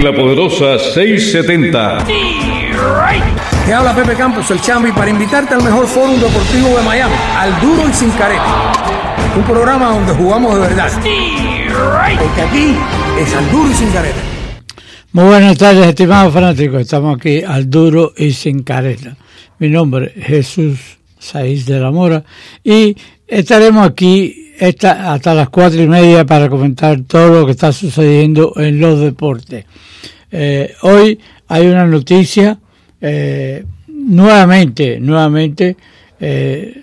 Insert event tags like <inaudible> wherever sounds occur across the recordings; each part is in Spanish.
en la poderosa 670. Te habla Pepe Campos, el Chambi, para invitarte al mejor foro deportivo de Miami, al duro y sin careta. Un programa donde jugamos de verdad. Porque aquí es al duro y sin careta. Muy buenas tardes, estimados fanáticos. Estamos aquí al duro y sin careta. Mi nombre es Jesús Saiz de la Mora y estaremos aquí esta, hasta las cuatro y media para comentar todo lo que está sucediendo en los deportes. Eh, hoy hay una noticia, eh, nuevamente, nuevamente, eh,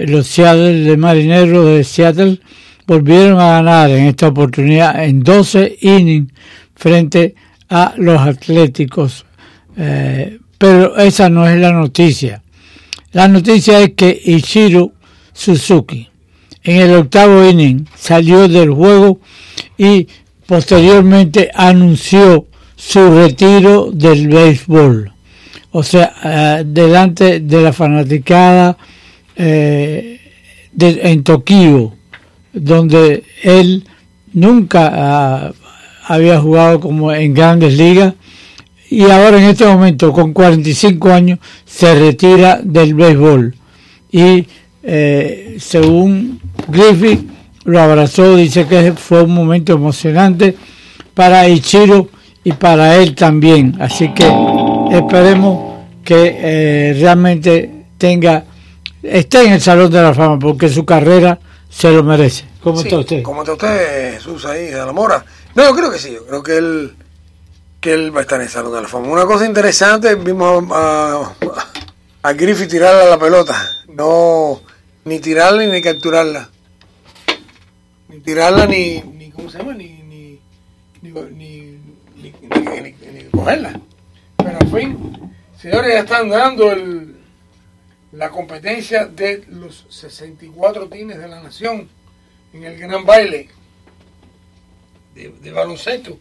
los Seattle de Marineros de Seattle volvieron a ganar en esta oportunidad en 12 innings frente a los Atléticos. pero esa no es la noticia. La noticia es que Ichiro Suzuki en el octavo inning salió del juego y posteriormente anunció su retiro del béisbol. O sea, eh, delante de la fanaticada eh, en Tokio, donde él nunca ah, había jugado como en grandes ligas y ahora en este momento con 45 años se retira del béisbol y eh, según Griffith lo abrazó, dice que fue un momento emocionante para Ichiro y para él también. Así que esperemos que eh, realmente tenga, esté en el Salón de la Fama, porque su carrera se lo merece. ¿Cómo está usted? ¿Cómo está usted, Jesús, ahí, de la Mora? No, yo creo que sí, yo creo que él, que él va a estar en el Salón de la Fama. Una cosa interesante, vimos a, a, a Griffith tirarle a la pelota. No ni tirarla ni capturarla. Ni tirarla ni, ni ¿cómo se llama? Ni, ni, ni, ni, ni cogerla. Pero en fin, señores, ya están dando el, la competencia de los 64 tines de la nación en el gran baile de, de baloncesto.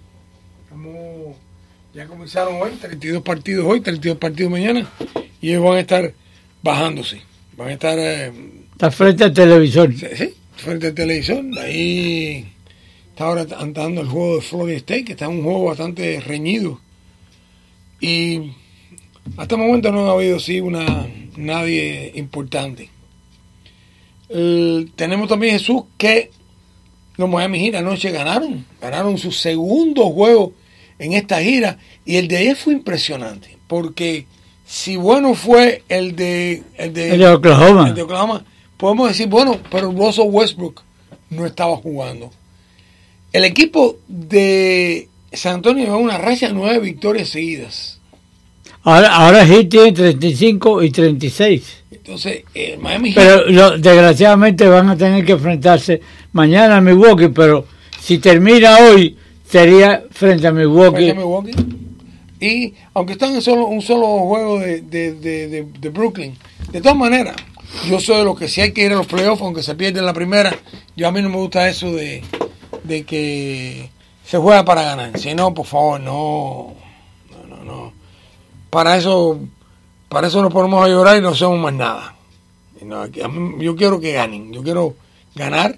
ya comenzaron hoy, 32 partidos hoy, 32 partidos mañana, y ellos van a estar bajándose. Van a estar eh, Está frente al televisor. Sí, frente al televisor. Ahí está ahora andando el juego de Florida State, que está un juego bastante reñido. Y hasta el momento no ha habido sí una nadie importante. tenemos también Jesús que los Miami Heat anoche ganaron, ganaron su segundo juego en esta gira y el de ayer fue impresionante porque si bueno fue el de el de, el de Oklahoma, el de Oklahoma podemos decir, bueno, pero Russell Westbrook no estaba jugando. El equipo de San Antonio lleva una racha de nueve victorias seguidas. Ahora, ahora sí tiene 35 y 36. Entonces, eh, Miami Pero desgraciadamente van a tener que enfrentarse mañana a Milwaukee, pero si termina hoy, sería frente a Milwaukee. Y aunque están en solo, un solo juego de, de, de Brooklyn, de todas maneras, yo soy de los que si hay que ir a los playoffs, aunque se pierde en la primera, yo a mí no me gusta eso de, que se juega para ganar. Si no, por favor, no, no, no, no. Para eso, para eso nos ponemos a llorar y no hacemos más nada. yo quiero que ganen, yo quiero ganar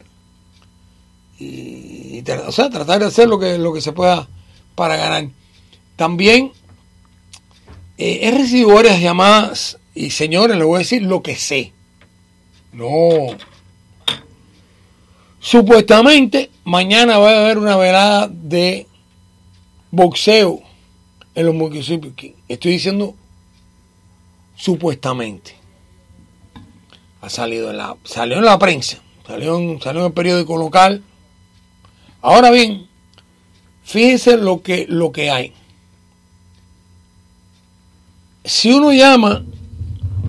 y, o sea, tratar de hacer lo que, lo que se pueda para ganar. También eh, he recibido varias llamadas y señores, les voy a decir lo que sé. No. Supuestamente mañana va a haber una velada de boxeo en los municipios. Estoy diciendo supuestamente. Ha salido en la, salió en la prensa, salió en, salió en el periódico local. Ahora bien, fíjense lo que, lo que hay. Si uno llama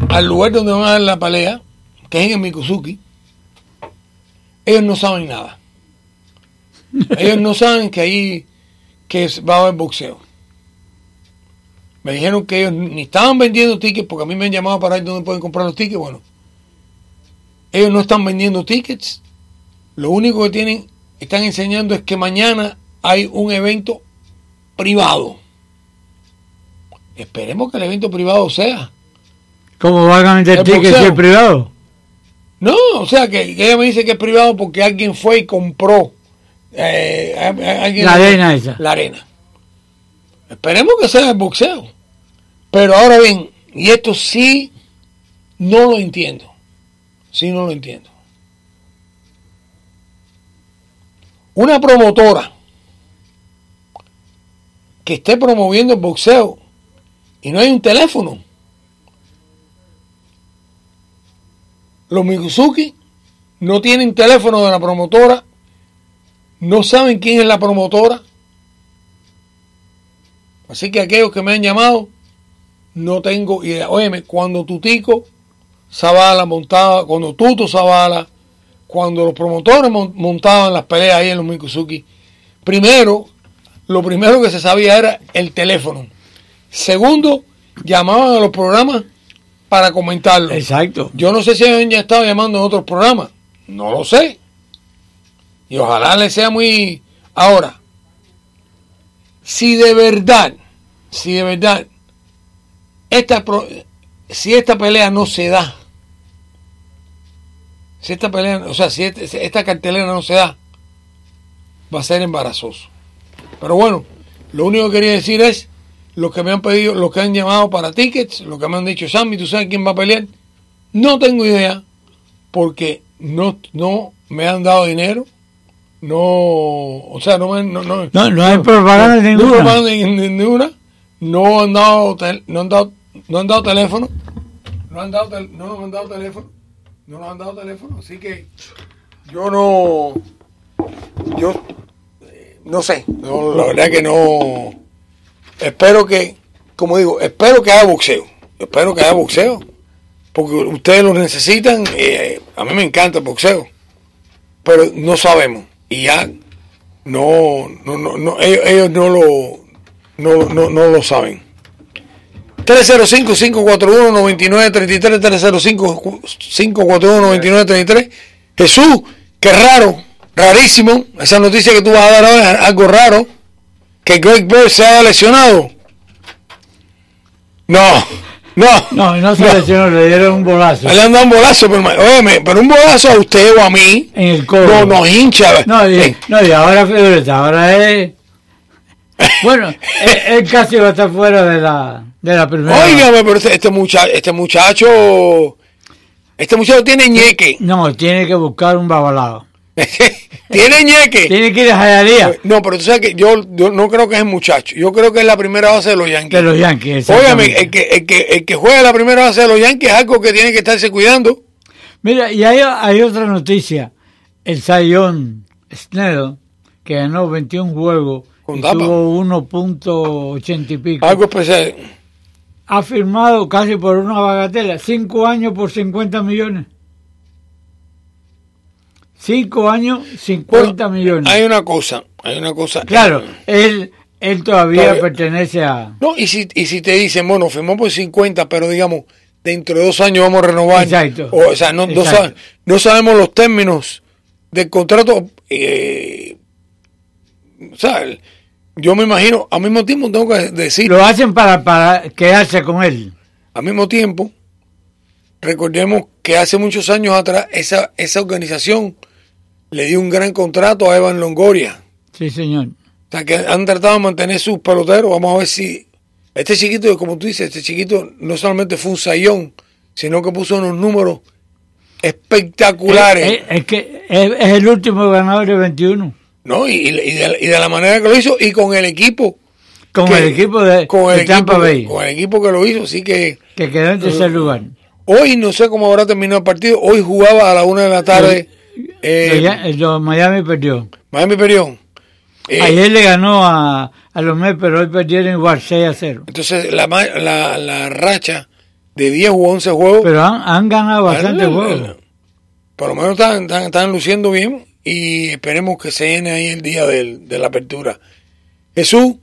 al lugar donde van a dar la pelea, que es en Mikuzuki, ellos no saben nada. Ellos no saben que ahí que va a haber boxeo. Me dijeron que ellos ni estaban vendiendo tickets, porque a mí me han llamado para ir donde pueden comprar los tickets. Bueno, ellos no están vendiendo tickets. Lo único que tienen, están enseñando es que mañana hay un evento privado. Esperemos que el evento privado sea. ¿Cómo van a vender tickets si es privado? No, o sea, que, ella me dice que es privado porque alguien fue y compró eh, la arena esa. La arena. Esperemos que sea el boxeo. Pero ahora bien, y esto sí no lo entiendo. Sí no lo entiendo. Una promotora que esté promoviendo el boxeo y no hay un teléfono. Los Mikuzuki no tienen teléfono de la promotora, no saben quién es la promotora. Así que aquellos que me han llamado, no tengo idea. Óyeme, cuando Tutico Zavala montaba, cuando Tuto Zavala, cuando los promotores montaban las peleas ahí en los Mikuzuki, primero, lo primero que se sabía era el teléfono. Segundo, llamaban a los programas para comentarlo. Exacto. Yo no sé si han ya estado llamando en otros programas. No lo sé. Y ojalá le sea muy... Ahora, si de verdad, si de verdad, esta, si esta pelea no se da, si esta pelea, o sea, si este, esta cartelera no se da, va a ser embarazoso. Pero bueno, lo único que quería decir es, los que me han pedido, los que han llamado para tickets, los que me han dicho, Sammy, ¿tú sabes quién va a pelear? No tengo idea, porque no, no me han dado dinero, no, o sea, no me, no, no, no, no hay propaganda ninguna. No propaganda ninguna, no han dado, no han dado, no han dado teléfono, no han dado, no nos han dado teléfono. No nos han dado teléfono, así que yo no, yo eh, no sé, no, la verdad que no, espero que, como digo, espero que haya boxeo, espero que haya boxeo, porque ustedes lo necesitan, eh, a mí me encanta el boxeo, pero no sabemos, y ya no, no, no, ellos, ellos no lo, no, no, no lo saben. 305-541-9933, 305-541-9933. Jesús, qué raro, rarísimo, esa noticia que tú vas a dar ahora es algo raro, que Greg Bird se haya lesionado. No, no. No, no se lesionó, le dieron un bolazo. Le han dado un bolazo, pero, óyeme, pero un bolazo a usted o a mí. En el codo. No, nos hincha. No, y, no, y ahora, ahora es... Bueno, <laughs> él, casi va a estar fuera de la, de la primera. Óigame, pero este, este, muchacho, este muchacho, este muchacho tiene ñeque. No, tiene que buscar un babalado. <laughs> tiene ñeque. Tiene que ir a Jayalía. No, pero tú sabes que yo, yo, no creo que es el muchacho. Yo creo que es la primera base de los Yankees. De los Yankees, Óigame, el que, el, que, el que juega la primera base de los Yankees es algo que tiene que estarse cuidando. Mira, y hay, hay otra noticia. El Sayón Snell, que ganó 21 juegos tuvo 1.80 y pico. Algo especial. Ha firmado casi por una bagatela, 5 años por 50 millones. 5 años, 50 millones. Hay una cosa, hay una cosa. Claro, él, él todavía, pertenece a... No, y si, y si te dicen, bueno, firmó por 50, pero digamos, dentro de dos años vamos a renovar. Exacto. O, sea, no, no, sabemos los términos del contrato. Eh, o sea, yo me imagino, al mismo tiempo tengo que decir... Lo hacen para, para quedarse con él. Al mismo tiempo, recordemos que hace muchos años atrás esa, esa organización le dio un gran contrato a Evan Longoria. Sí, señor. O sea, que han tratado de mantener sus peloteros. Vamos a ver si este chiquito, como tú dices, este chiquito no solamente fue un sayón, sino que puso unos números espectaculares. Es, que es, es, el último ganador de 21. ¿no? Y, de, la manera que lo hizo y con el equipo. Con el equipo de, con el Tampa equipo, Bay. Con el equipo que lo hizo, así que... Que quedó en tercer lugar. Hoy no sé cómo habrá terminado el partido. Hoy jugaba a la una de la tarde. Eh, Miami perdió. Miami perdió. Eh, Ayer le ganó a, a los Mets, pero hoy perdieron igual 6 a 0. Entonces la, la, la racha de 10 u 11 juegos. Pero han, han ganado bastantes juegos. Por lo menos están, están, están luciendo bien y esperemos que se llene ahí el día de la apertura. Jesús,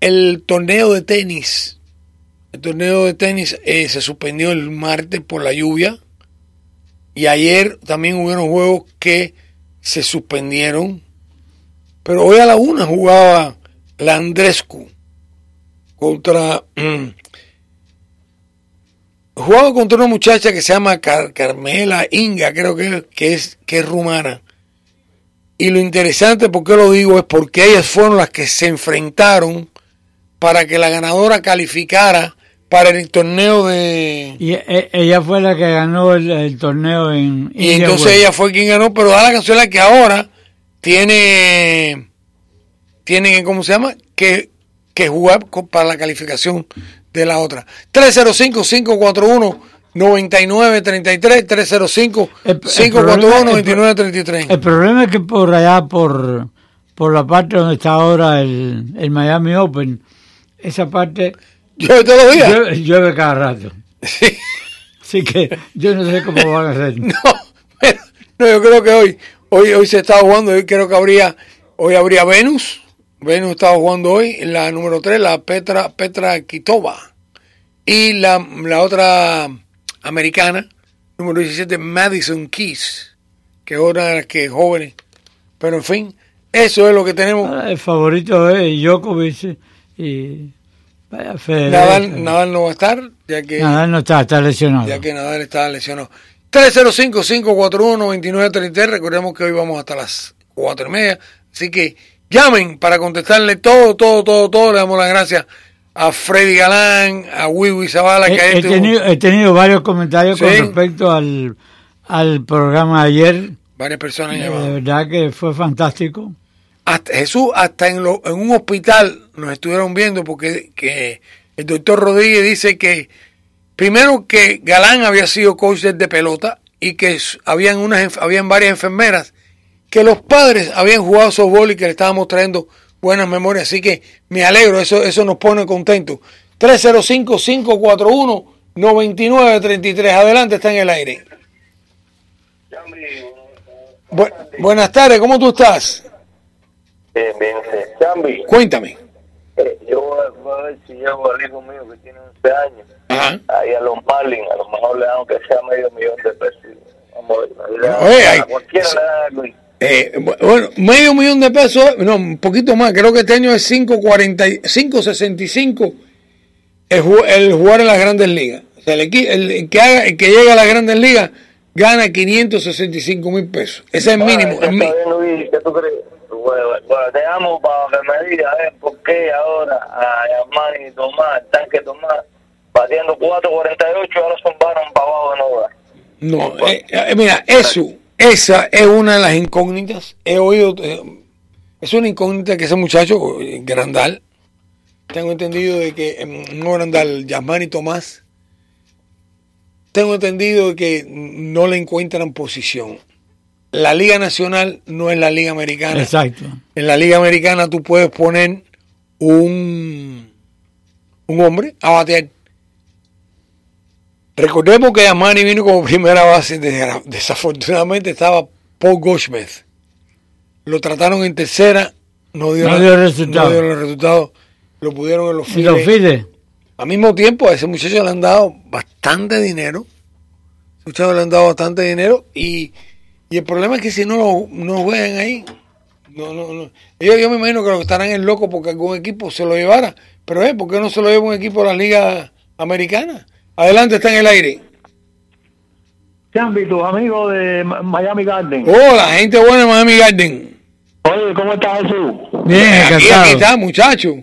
el torneo de tenis, el torneo de tenis eh, se suspendió el martes por la lluvia y ayer también hubieron juegos que se suspendieron, pero hoy a la una jugaba la Andrescu contra jugaba contra una muchacha que se llama Carmela Inga, creo que, que, es, que es rumana. Y lo interesante, ¿por qué lo digo? Es porque ellas fueron las que se enfrentaron para que la ganadora calificara para el torneo de... Y e- ella fue la que ganó el, el torneo en... Y India entonces ella fue quien ganó, pero da la casualidad que ahora tiene, tiene ¿cómo se llama? Que, que jugar para la calificación de la otra. 305-541-9933, El- el 305-541-9933. El problema es que por allá, por, por la parte donde está ahora el, el Miami Open, esa parte Yo todos los días. llueve, llueve cada rato. Sí. Así que yo no sé cómo van a hacer. <laughs> No, pero- no, yo creo que hoy, hoy, hoy se está jugando, hoy creo que habría, hoy habría Venus, Venus estaba jugando hoy, la número 3, la Petra, Petra Kitova, y la, la otra americana, número 17, Madison Keys, que es una de las que es jóvenes, pero en fin, eso es lo que tenemos. Ahora, El favorito es Djokovic y vaya Federer. Nadal, Nadal no va a estar, ya que... Nadal no está, está lesionado. ya que Nadal está lesionado. 305-541-2933. Recordemos que hoy vamos hasta las 4 y media. Así que llamen para contestarle todo, todo, todo, todo. Le damos las gracias a Freddy Galán, a Wiwi Zavala, que He, tuvo tenido, he tenido varios comentarios con respecto al, al programa de ayer. varias personas De llamadas. verdad que fue fantástico. Hasta, Jesús, hasta en, lo- en un hospital nos estuvieron viendo porque que el doctor Rodríguez dice que primero que Galán había sido coach de pelota y que habían unas habían varias enfermeras que los padres habían jugado softball y que le estábamos trayendo buenas memorias, así que me alegro, eso eso nos pone contentos. 305 541 9933. Adelante, está en el aire. Bu- buenas tardes, ¿cómo tú estás? Bien, bien, sí. Chambi, Cuéntame. eh, yo voy a- a ver si llevo al hijo mío que tiene 11 años, Ajá. ahí a los Marlins, a lo mejor le dan aunque sea medio millón de pesos. Vamos a ver, dan- Oye, hay- a cualquiera le dan algo. Eh, bu- bueno, medio millón de pesos, no, un poquito más, creo que este año es 5.40 y- 5.65 el, el jugar en las grandes ligas. O sea, el, el- el que haga, el que llega a las grandes ligas gana 565 mil pesos. Ese es el mínimo. Ah, el mi- está bien, Luis, ¿qué tú crees? Bueno, te llamo para que me digas eh, por qué ahora a Yamani y Tomás, tanque Tomás, batiendo 4.48, ahora son varos para abajo de no dar. No, eh, eh, mira, eso, esa es una de las incógnitas. He oído, eh, es una incógnita que ese muchacho, eh, Grandal, tengo entendido de que, eh, no Grandal, Yasmani Tomás, tengo entendido de que no le encuentran posición. La Liga Nacional no es la Liga Americana. Exacto. En la Liga Americana tú puedes poner un, un hombre a batear. Recordemos que Yamani vino como primera base. Desafortunadamente estaba Paul Goldschmidt. Lo trataron en tercera. No dio, No la- dio resultado. no dio los resultados. Lo pudieron en los Y los files. Al mismo tiempo, a ese muchacho le han dado bastante dinero. A ese muchacho le han dado bastante dinero. Y, y el problema es que si no lo no juegan ahí, no, no, no. Yo, yo me imagino que lo que estarán en loco porque algún equipo se lo llevara. Pero, eh, ¿por qué no se lo lleva un equipo de la Liga Americana? Adelante, está en el aire. Chambi, tus amigos de Miami Garden. Hola, gente buena de Miami Garden. Oye, ¿cómo estás, Jesús? Bien, aquí, aquí está, muchacho.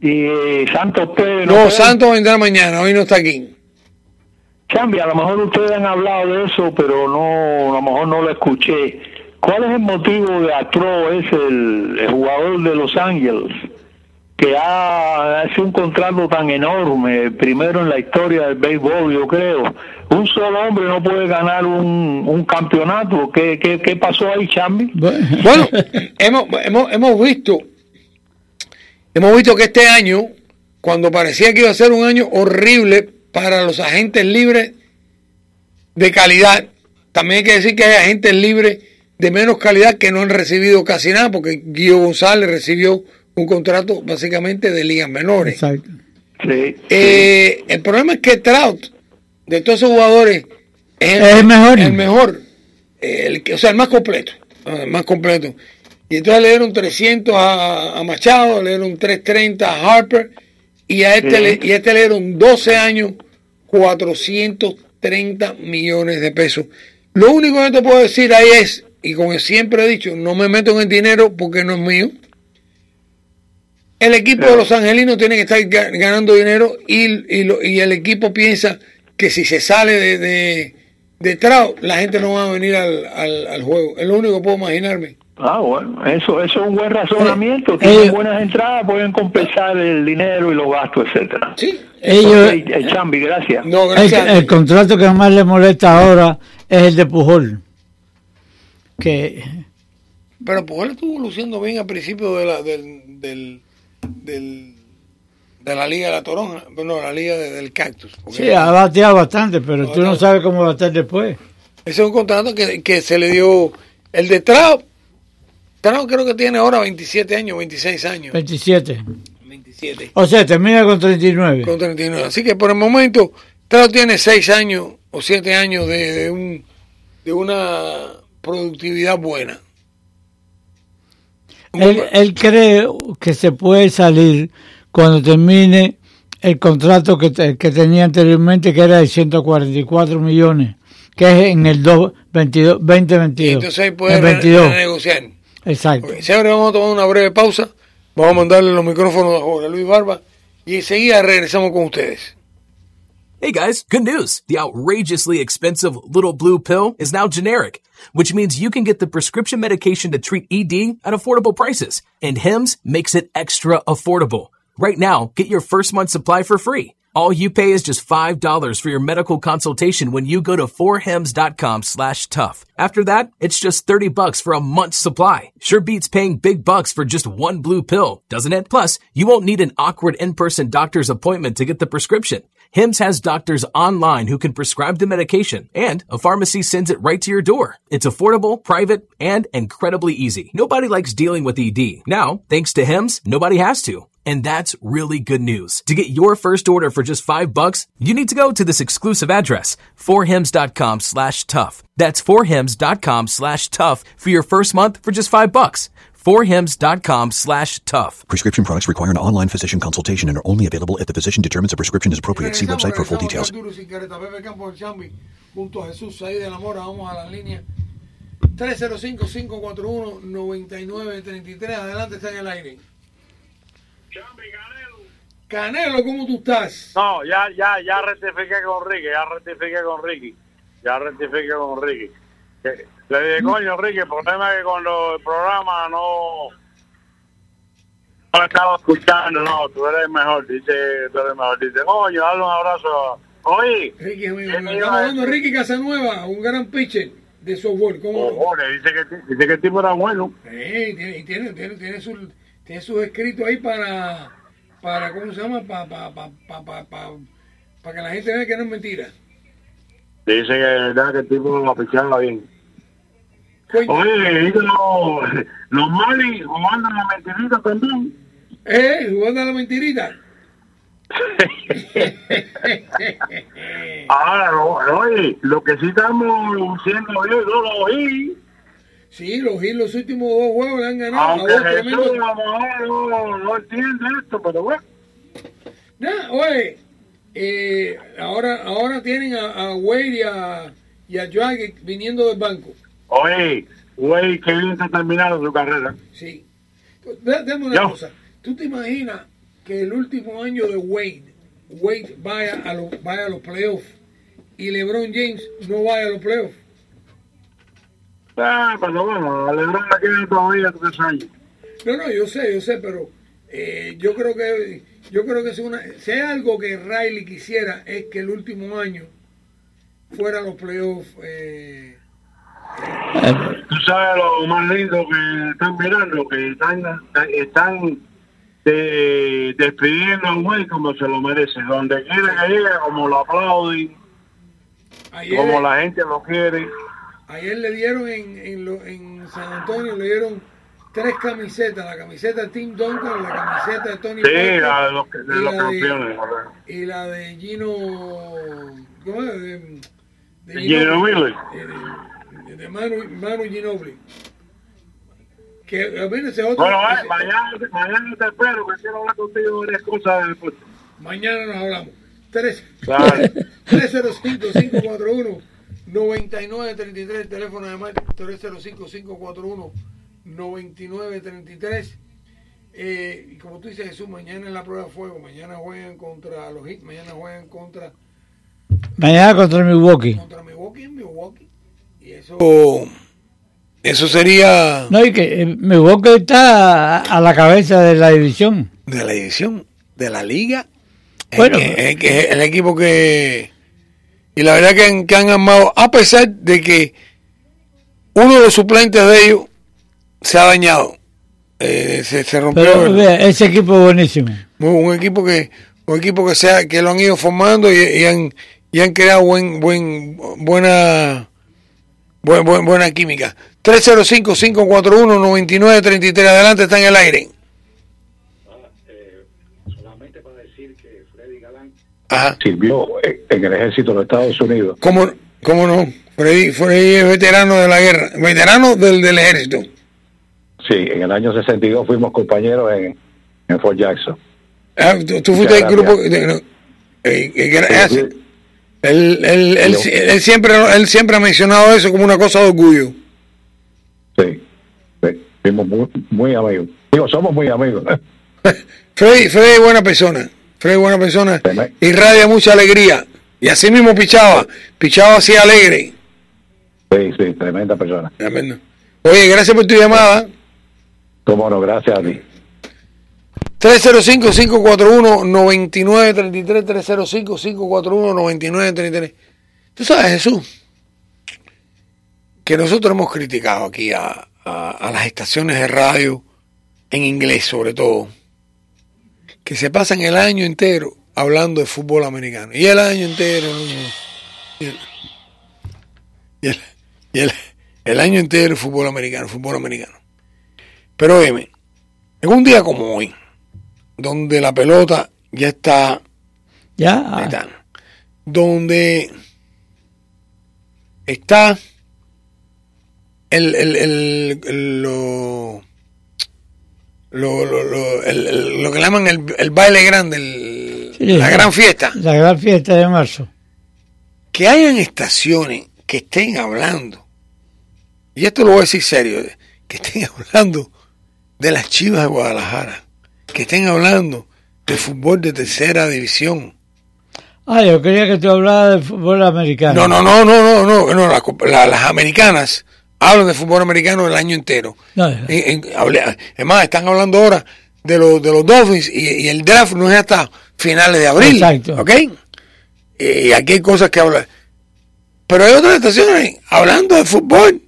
Y eh, Santos Pérez. No, Santos vendrá mañana, hoy no está aquí. Chambi, a lo mejor ustedes han hablado de eso, pero no, a lo mejor no lo escuché. ¿Cuál es el motivo de Atro, es el, jugador de Los Ángeles, que ha hecho un contrato tan enorme, primero en la historia del béisbol, yo creo? Un solo hombre no puede ganar un, un campeonato. ¿Qué, qué, ¿Qué pasó ahí, Chambi? Bueno, hemos, hemos, hemos visto, hemos visto que este año, cuando parecía que iba a ser un año horrible para los agentes libres de calidad, también hay que decir que hay agentes libres de menos calidad que no han recibido casi nada, porque Guido González recibió un contrato básicamente de ligas menores. Exacto. Sí. Eh, el problema es que Trout, de todos esos jugadores, es el, mejor. El mejor. El que, o sea, el más completo. ah, El más completo. Y entonces le dieron 300 a, a Machado, le dieron 330 a Harper, y a este, le, y a este le dieron 12 años, 430 millones de pesos. Lo único que te puedo decir ahí es, y como siempre he dicho, no me meto en el dinero porque no es mío. El equipo de los angelinos tiene que estar ga- ganando dinero y, y, lo- y el equipo piensa que si se sale de, de, de Trout, la gente no va a venir al, al, al juego. Es lo único que puedo imaginarme. Ah, bueno, eso, eso es un buen razonamiento. Eh, Tienen ellos- buenas entradas, pueden compensar el dinero y los gastos, etcétera. Sí. Ellos, Ok, eh, Chambi, gracias. No, el, gracias. el contrato que más le molesta ahora es el de Pujol. Que Pero Pujol estuvo luciendo bien al principio de la, del, del, del- de la Liga de la Toronja, no, la Liga de- del Cactus. sí, ha bateado bastante, pero tú no sabes cómo va a estar después. Ese es un contrato que, que se le dio el de Trout. Trout creo que tiene ahora 27 años, 26 años. 27. 27. O sea, termina con 39. Con 39. Así que por el momento, Trout tiene 6 años o 7 años de, de un, de una productividad buena. Él, él cree que se puede salir cuando termine el contrato que, te- que tenía anteriormente, que era de 144 millones, que es en el dos- 22, Y 2022. entonces ahí puede el re- 22. renegociar. Exacto. Ok, Señores, vamos a tomar una breve pausa. Vamos a mandarle los micrófonos a Jorge Luis Barba y enseguida regresamos con ustedes. Hey guys, good news. The outrageously expensive little blue pill is now generic, which means you can get the prescription medication to treat ED at affordable prices. And Hims makes it extra affordable. Right now, get your first month supply for free. All you pay is just $5 for your medical consultation when you go to 4hims.com slash tough. After that, it's just 30 bucks for a month's supply. Sure beats paying big bucks for just one blue pill, doesn't it? Plus, you won't need an awkward in-person doctor's appointment to get the prescription. Hims has doctors online who can prescribe the medication, and a pharmacy sends it right to your door. It's affordable, private, and incredibly easy. Nobody likes dealing with ED. Now, thanks to Hims, nobody has to. And that's really good news. To get your first order for just five bucks, you need to go to this exclusive address, forhims.com slash tough. That's forhims.com slash tough for your first month for just five bucks. forhims.com slash tough. Prescription products require an online physician consultation and are only available if the physician determines a prescription is appropriate. See website for full details. Regresamos, regresamos, Arturo Sin Careta, Pepe Campo del Chambi, junto a Jesús Saí de la Mora. Vamos a la línea 305-541-9933. Adelante, está en el aire. Canelo, ¿cómo tú estás? No, ya, ya, ya rectifiqué con Ricky, ya rectifiqué con Ricky, ya rectifiqué con Ricky. Le dije, coño, Ricky, el problema es que cuando el programa no, no lo estaba escuchando, no, tú eres mejor, dice, tú eres mejor, dice, coño, dale un abrazo. Oye, Ricky, amigo, ¿qué me mío. iba estamos hablando de? Ricky Casanueva, un gran pitcher de softball. ¿Cómo? Oh, dice que, dice que el tipo era bueno. Sí, tiene, y tiene, tiene, tiene, sus, tiene sus escritos ahí para, para ¿cómo se llama? Para pa, pa, pa, que la gente vea que no es mentira. Dice que, verdad, que el tipo lo pichaba bien. Oye, <laughs> los, los jugando la mentirita también. eh, jugando a la mentirita. <laughs> Ahora, oye, lo que sí estamos siendo bien, yo lo oí. Sí, los Gil los últimos dos juegos le han ganado a Aunque Jesús a lo mejor no, no entiende esto, pero bueno. Nah, oye, eh, ahora, ahora tienen a, a Wade y a, y a viniendo del banco. Oye, güey, que bien está terminando su carrera. Sí. Dame una Yo. cosa. ¿Tú te imaginas que el último año de Wade, Wade vaya a, los vaya a los playoffs y LeBron James no vaya a los playoffs? Pero bueno, a LeBron le quedan todavía tres años. No, no, yo sé, yo sé, pero eh, yo creo que yo creo que es una, si hay algo que Riley quisiera es que el último año fuera los playoffs. Eh, Tú sabes lo más lindo que están mirando, que están, están eh, despidiendo a un güey como se lo merece. Donde quiera que llegue, como lo aplauden, ayer, como la gente lo quiere. Ayer le dieron en, en, lo, en San Antonio, le dieron tres camisetas, la camiseta de Tim Duncan, la camiseta de Tony sí, Parker, la de los, de y, los la campeones, de, y la de Gino ¿cómo es? de, de Ginobili. Eh, de, de, Manu, Manu Ginobili. Que ese otro bueno eh, mañana, mañana te espero que quiero hablar contigo de varias cosas de deporte. Mañana nos hablamos. 3 305 541 9933, teléfono de Marte 305-541-9933. Eh, y como tú dices, Jesús, mañana es la prueba de fuego. Mañana juegan contra los Hits, mañana juegan contra. Mañana contra Milwaukee. Contra Milwaukee en Milwaukee. Y eso. Oh, eso sería. No, y que eh, Milwaukee está a, la cabeza de la división. De la división, de la liga. Bueno. Es, es, es el equipo que y la verdad que han, que han armado, a pesar de que uno de los suplentes de ellos se ha dañado. Eh, se, se rompió Pero el- vea, ese equipo es buenísimo. Un equipo que un equipo que sea que lo han ido formando y, y han y han creado buen buen buena buen, buen- buena química 305 541 9933 adelante está en el aire ajá sirvió en el ejército de los Estados Unidos. cómo cómo no Freddy, Freddy es veterano de la guerra veterano del, del ejército Sí, en el año 62 fuimos compañeros en, en Fort Jackson. Ah, tú, tú fuiste del grupo de- no, eh, eh, él siempre él siempre ha mencionado eso como una cosa de orgullo Sí, sí, fuimos muy, muy amigos. Digo, somos muy amigos. <laughs> Freddy, Freddy es buena persona. Freddy es buena persona. Irradia mucha alegría. Y así mismo pichaba. Pichaba así alegre. Sí, sí, tremenda persona. Tremendo. Oye, gracias por tu llamada. Cómo no, gracias a ti. 305-541-9933. 305-541-9933. Tú sabes, Jesús, que nosotros hemos criticado aquí a, a- a las estaciones de radio, en inglés sobre todo, que se pasan el año entero hablando de fútbol americano. Y el año entero. Y el, y el- y el- el año entero fútbol americano, fútbol americano. Pero óyeme, en un día como hoy, donde la pelota ya está Ya, está. Donde está el, el, el, el- lo, lo, lo, lo- el- el- lo que llaman el, el baile grande, el- Sí, la gran fiesta. la gran fiesta de marzo. Que hayan estaciones que estén hablando, y esto lo voy a decir serio, que estén <laughs> hablando de las chivas de Guadalajara, que estén hablando de fútbol de tercera división. Ah, yo quería que tú hablaras de fútbol americano. No, no, no, no, no, no, no, la- la- las americanas hablan de fútbol americano el año entero. No, En- en- hablé- es más, están hablando ahora de los de los Dolphins y, y el draft no es hasta finales de abril. Exacto. ¿Ok? Y aquí hay cosas que hablar. Pero hay otras estaciones hablando de fútbol.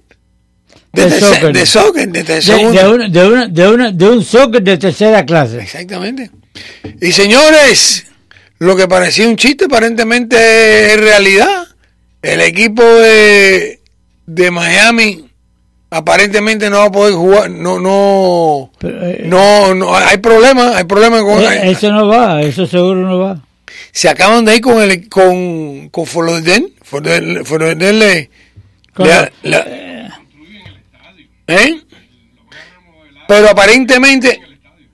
De, De soccer. de soccer, de, de, tercer- de, una- de, una- de, una- de un soccer de tercera clase. Exactamente. Y señores, lo que parecía un chiste aparentemente es realidad. El equipo de, de Miami aparentemente no va a poder jugar, no, no, Pero, eh, no, no, hay problemas, hay problemas con, eh, eso no va, eso seguro no va. se acaban de ir con el, con, con Floriden, Floriden, Floriden le, Con le- la- le- ¿eh? Pero aparentemente,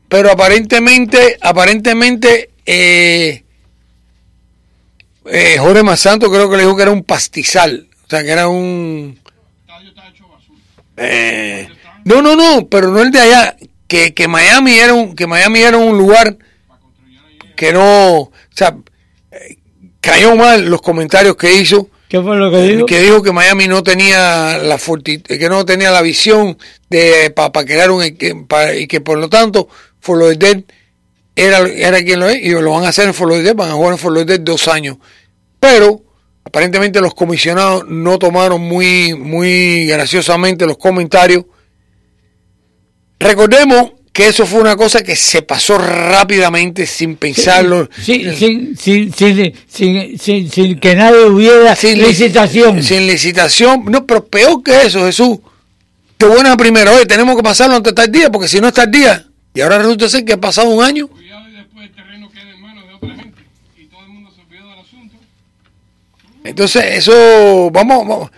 pero aparentemente, aparentemente, eh, eh, Jorge Masanto creo que le dijo que era un pastizal, o sea que era un eh, no, no, no, pero no el de allá, que, que Miami era un, que Miami era un lugar que no, o sea, eh, cayó mal los comentarios que hizo, ¿Qué fue lo que dijo? que dijo que Miami no tenía la que no tenía la visión de para crear un pa- y que por lo tanto Florida era era quien lo es y lo van a hacer en Florida, van a jugar en Florida dos años, pero aparentemente los comisionados no tomaron muy muy graciosamente los comentarios. Recordemos que eso fue una cosa que se pasó rápidamente sin pensarlo. Sin, sin, sin, sin, que nadie hubiera Sin lic- licitación. Sin licitación. No, pero peor que eso, Jesús. Qué buena primera. Oye, tenemos que pasarlo antes de tal día, porque si no está el día. Y ahora resulta ser que ha pasado un año. Entonces, eso, vamos, vamos.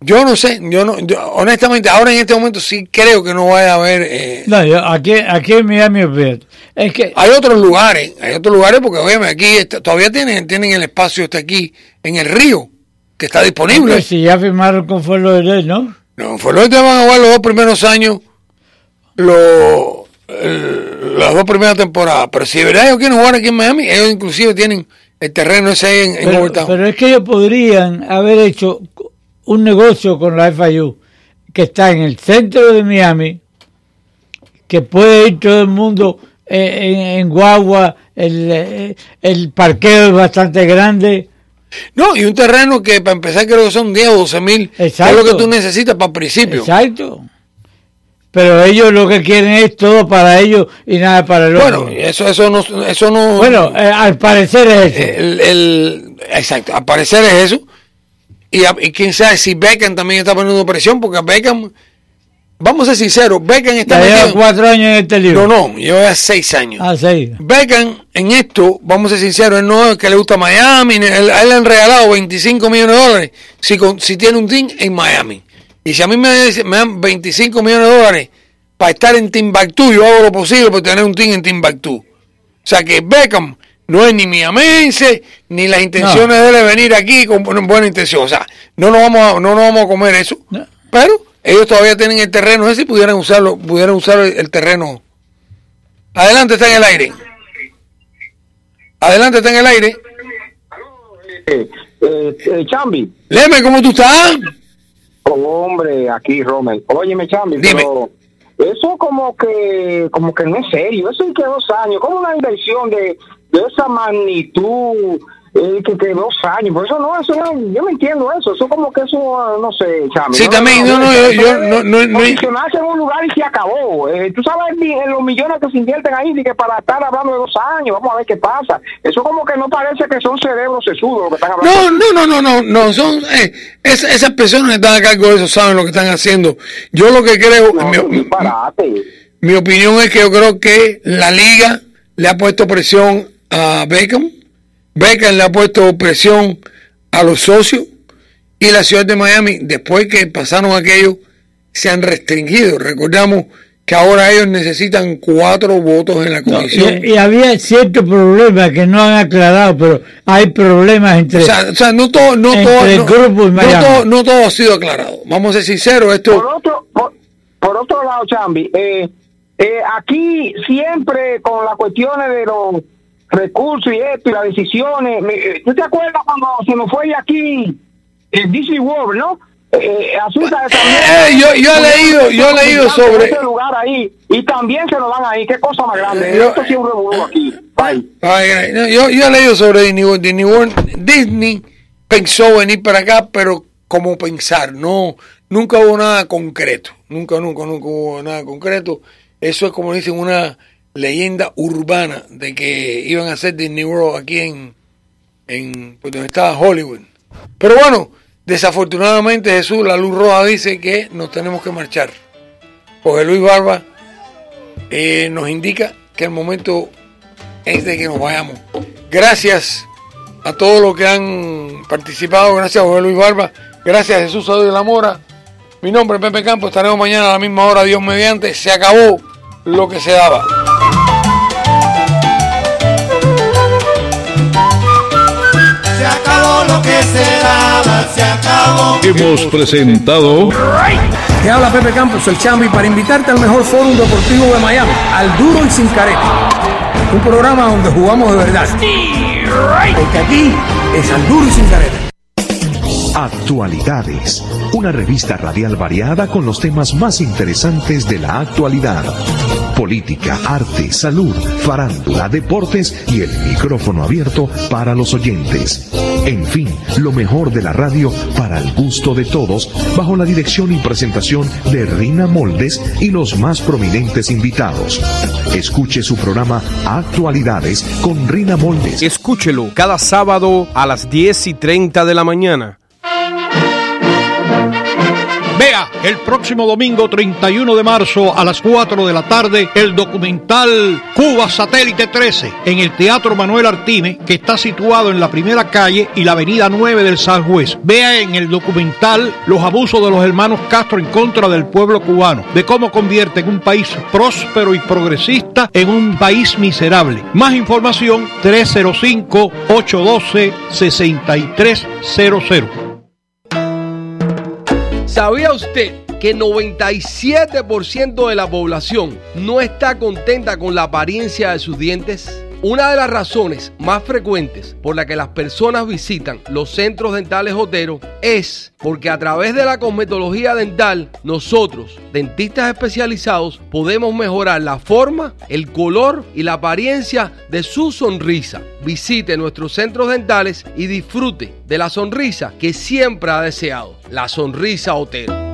Yo no sé, yo no, yo, honestamente, ahora en este momento sí creo que no vaya a haber. eh, No, yo, aquí, aquí en Miami. Es que hay otros lugares, hay otros lugares, porque obviamente aquí está- todavía tienen, tienen el espacio este aquí en el río, que está disponible. si ya firmaron con Florida, ¿no? No, Florida van a jugar los dos primeros años los, el- las dos primeras temporadas. Pero si de verdad ellos quieren jugar aquí en Miami, ellos inclusive tienen el terreno ahí en, en Pero, pero es que ellos podrían haber hecho un negocio con la FIU que está en el centro de Miami, que puede ir todo el mundo eh, en, en guagua, el, eh, el parqueo es bastante grande. No, y un terreno que para empezar creo que son 10 o 12 mil. Es Exacto. lo que tú necesitas para el principio. Exacto. Pero ellos lo que quieren es todo para ellos y nada para el otro. Bueno, eso, eso no, eso no. Bueno, eh, al parecer es eso. el, el- exacto, al parecer es eso. Y, a- y quién sabe si Beckham también está poniendo presión, porque a Beckham, vamos a ser sinceros, Beckham está Ya lleva cuatro años en este libro. No, no, lleva seis años. Ah, sí. Beckham, en esto, vamos a ser sinceros, él no es que le gusta Miami, él- él le han regalado 25 millones de dólares si, con- si tiene un team en Miami. Y si a mí me, me dan 25 millones de dólares para estar en Timbuktu, yo hago lo posible por tener un team en Timbuktu. O sea que Beckham no es ni miamense, ni las intenciones de él venir aquí con buena buena intención. O sea, no nos vamos a, no nos vamos a comer eso. No. Pero ellos todavía tienen el terreno ese y pudieran usarlo, pudieran usar el, el terreno. Adelante, está en el aire. Adelante, está en el aire. Eh, eh, eh, Chambi, Leme, ¿cómo tú estás? Hombre, aquí Rommel. Óyeme, Chambi, Dime. pero eso como que como que no es serio. Eso es que dos años, como una inversión de, de esa magnitud eh, que, que dos años. Por eso no, eso no, yo no entiendo eso. Eso como que eso, no sé, Chambi. Sí, también, no, no, yo- yo no- no- no- en un lugar y se acabó. Eh, tú sabes en los millones que se invierten ahí que para estar hablando de dos años, vamos a ver qué pasa. Eso como que no parece que son cerebros sesudos lo que están hablando. No, no, no, no, no, no, son eh, es- esas personas que están a cargo de eso saben lo que están haciendo. Yo lo que creo, No, mi, mi opinión es que yo creo que la liga le ha puesto presión a Beckham, Beckham le ha puesto presión a los socios y la ciudad de Miami, después que pasaron aquello, se han restringido. Recordamos que ahora ellos necesitan cuatro votos en la comisión. Y, y había ciertos problemas que no han aclarado, pero hay problemas entre... O sea, o sea, no todo, no Entre todo, el no, grupo y no Miami. todo, no todo ha sido aclarado. Vamos a ser sinceros, esto, Por otro, por, por otro lado, Chambi, eh, eh, aquí siempre con las cuestiones de los recursos y esto y las decisiones, eh, ¿tú te acuerdas cuando se nos fue de aquí el Disney World, no? Eh, asunta Eh, yo- yo he leído- yo he leído sobre- ese lugar ahí y también se lo dan ahí, qué cosa más grande. Yo- Esto sí es un revolú aquí. Bye. Ay, no, yo, yo he leído sobre Disney World. Disney World. Disney pensó venir para acá, pero como pensar, no, nunca hubo nada concreto, nunca, nunca, nunca hubo nada concreto. Eso es como dicen una leyenda urbana de que iban a hacer Disney World aquí en, en pues, donde estaba Hollywood. Pero bueno, desafortunadamente Jesús, la luz roja dice que nos tenemos que marchar. Jorge Luis Barba eh, nos indica que el momento es de que nos vayamos. Gracias a todos los que han participado. Gracias a José Luis Barba. Gracias a Jesús Adoy de la Mora. Mi nombre es Pepe Campos. Estaremos mañana a la misma hora. Dios mediante. Se acabó lo que se daba. Que se daba, se acabó. Hemos presentado Te habla Pepe Campos, el Chambi, para invitarte al mejor fórum deportivo de Miami, al duro y sin careta. Un programa donde jugamos de verdad. Porque aquí es al duro y sin careta. Actualidades, una revista radial variada con los temas más interesantes de la actualidad. Política, arte, salud, farándula, deportes y el micrófono abierto para los oyentes. En fin, lo mejor de la radio para el gusto de todos, bajo la dirección y presentación de Rina Moldes y los más prominentes invitados. Escuche su programa Actualidades con Rina Moldes. Escúchelo cada sábado a las 10 y 30 de la mañana. Vea el próximo domingo 31 de marzo a las 4 de la tarde el documental Cuba Satélite 13 en el Teatro Manuel Artime que está situado en la primera calle y la avenida 9 del Southwest. Vea en el documental los abusos de los hermanos Castro en contra del pueblo cubano, de cómo convierten un país próspero y progresista en un país miserable. Más información 305 812 6300. ¿Sabía usted que 97% de la población no está contenta con la apariencia de sus dientes? Una de las razones más frecuentes por la que las personas visitan los centros dentales Otero es porque a través de la cosmetología dental, nosotros, dentistas especializados, podemos mejorar la forma, el color y la apariencia de su sonrisa. Visite nuestros centros dentales y disfrute de la sonrisa que siempre ha deseado, la sonrisa Otero.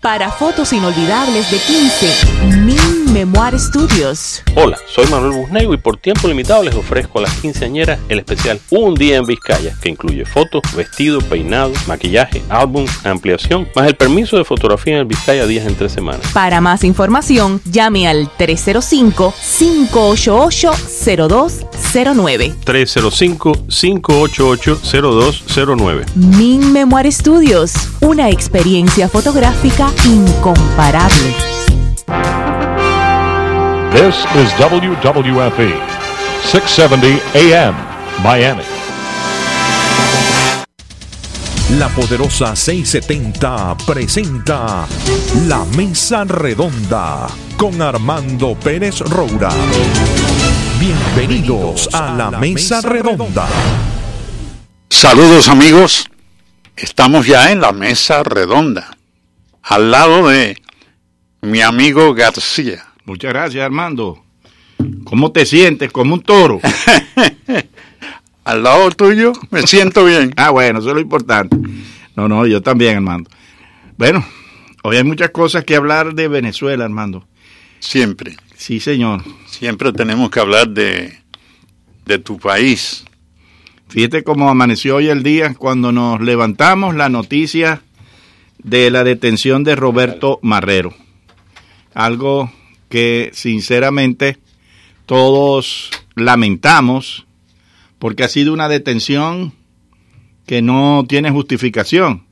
Para fotos inolvidables de 15, Min Memoir Studios. Hola, soy Manuel Busnego y por tiempo limitado les ofrezco a las quinceañeras el especial Un Día en Vizcaya, que incluye fotos, vestido, peinado, maquillaje, álbum, ampliación, más el permiso de fotografía en el Vizcaya días en tres semanas. Para más información, llame al 305-588-0209. 305-588-0209. Min Memoir Studios, una experiencia fotográfica incomparable. This is WWFE, 670 AM, Miami. La poderosa 670 presenta La Mesa Redonda con Armando Pérez Roura. Bienvenidos a la Mesa Redonda. Saludos amigos, estamos ya en la Mesa Redonda, al lado de mi amigo García. Muchas gracias Armando. ¿Cómo te sientes? Como un toro. <laughs> al lado tuyo me siento bien. <laughs> ah, bueno, eso es lo importante. No, no, yo también, Armando. Bueno, hoy hay muchas cosas que hablar de Venezuela, Armando. Siempre. Sí, señor. Siempre tenemos que hablar de, de tu país. Fíjate cómo amaneció hoy el día cuando nos levantamos la noticia de la detención de Roberto Marrero. Algo que sinceramente todos lamentamos porque ha sido una detención que no tiene justificación.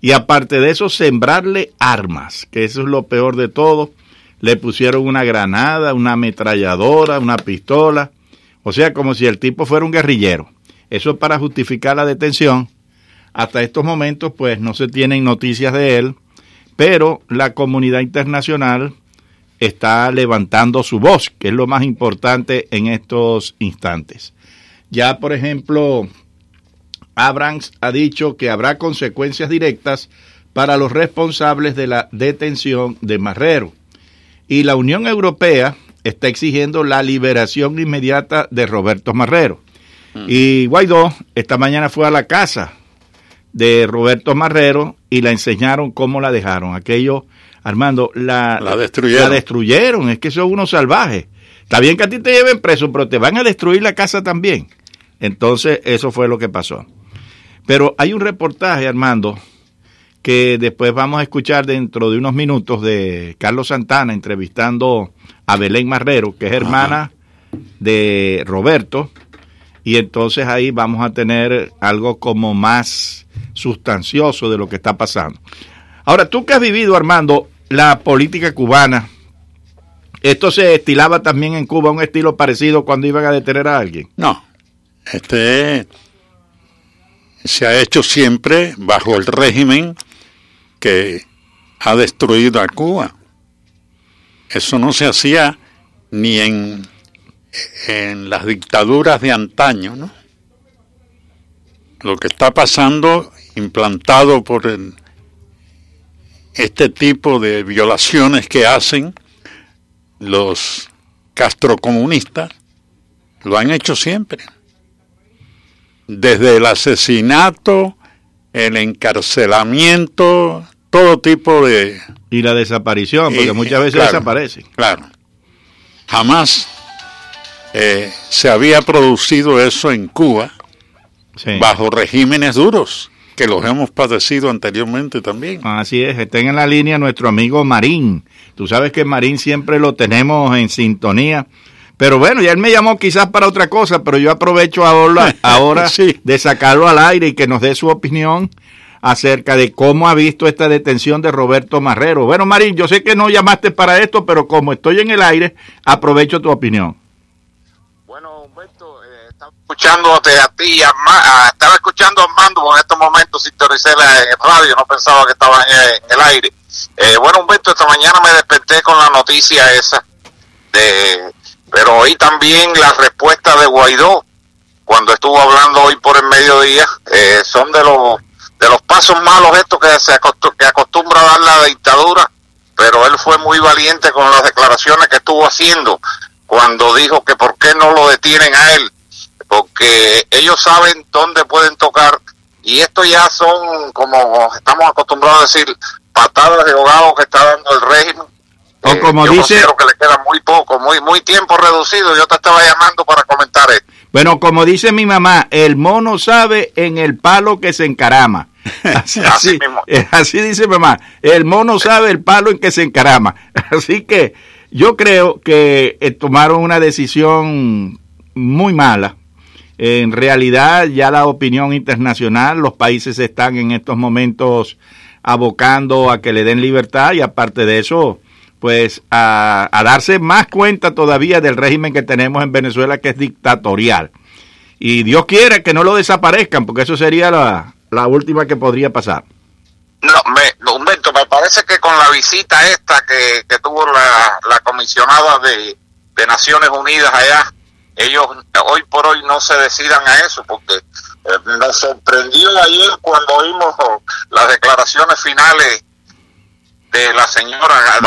Y aparte de eso, sembrarle armas, que eso es lo peor de todo. Le pusieron una granada, una ametralladora, una pistola. O sea, como si el tipo fuera un guerrillero. Eso es para justificar la detención. Hasta estos momentos, pues no se tienen noticias de él, pero la comunidad internacional está levantando su voz, que es lo más importante en estos instantes. Ya, por ejemplo, Abrams ha dicho que habrá consecuencias directas para los responsables de la detención de Marrero. Y la Unión Europea está exigiendo la liberación inmediata de Roberto Marrero. Y Guaidó esta mañana fue a la casa de Roberto Marrero y la enseñaron cómo la dejaron. Aquello, Armando, la, La destruyeron. La destruyeron. Es que son unos salvajes. Está bien que a ti te lleven preso, pero te van a destruir la casa también. Entonces, eso fue lo que pasó. Pero hay un reportaje, Armando, que después vamos a escuchar dentro de unos minutos de Carlos Santana entrevistando a Belén Marrero, que es hermana de Roberto, y entonces ahí vamos a tener algo como más sustancioso de lo que está pasando. Ahora, tú que has vivido, Armando, la política cubana, ¿esto se estilaba también en Cuba, un estilo parecido cuando iban a detener a alguien? No, este se ha hecho siempre bajo el régimen que ha destruido a Cuba. Eso no se hacía ni en, en las dictaduras de antaño, ¿no? Lo que está pasando, implantado por el- este tipo de violaciones que hacen los castrocomunistas, lo han hecho siempre desde el asesinato, el encarcelamiento, todo tipo de... Y la desaparición, porque Y- muchas veces claro, desaparecen. Claro. Jamás eh, se había producido eso en Cuba bajo regímenes duros. que los hemos padecido anteriormente también. Así es, estén en la línea nuestro amigo Marín. Tú sabes que Marín siempre lo tenemos en sintonía. Pero bueno, ya él me llamó quizás para otra cosa, pero yo aprovecho ahora, <laughs> ahora de sacarlo al aire y que nos dé su opinión acerca de cómo ha visto esta detención de Roberto Marrero. Bueno, Marín, yo sé que no llamaste para esto, pero como estoy en el aire, aprovecho tu opinión. Escuchándote a ti, a a- estaba escuchando a porque en estos momentos sintonicé la el radio, no pensaba que estaba en, en el aire. Eh, bueno, Humberto, esta mañana me desperté con la noticia esa, de, pero oí también la respuesta de Guaidó, cuando estuvo hablando hoy por el mediodía, eh, son de los de los pasos malos estos que se acostu- que acostumbra dar la dictadura, pero él fue muy valiente con las declaraciones que estuvo haciendo cuando dijo que por qué no lo detienen a él, porque ellos saben dónde pueden tocar y esto ya son como estamos acostumbrados a decir patadas de ahogado que está dando el régimen. O como Yo dice, que le queda muy poco, muy muy tiempo reducido. Yo te estaba llamando para comentar esto. bueno, como dice mi mamá, el mono sabe en el palo que se encarama. <laughs> Así, así, eh, así dice mamá, el mono sabe el palo en que se encarama. <laughs> Así que yo creo que eh, tomaron una decisión muy mala. En realidad ya la opinión internacional, los países están en estos momentos abocando a que le den libertad y aparte de eso, pues a, darse más cuenta todavía del régimen que tenemos en Venezuela que es dictatorial. Y Dios quiera que no lo desaparezcan, porque eso sería la, última que podría pasar. No, me, Humberto, me parece que con la visita esta que, tuvo la, la comisionada de, de Naciones Unidas allá, ellos hoy por hoy no se decidan a eso, porque eh, nos sorprendió ayer cuando oímos oh, las declaraciones finales de la señora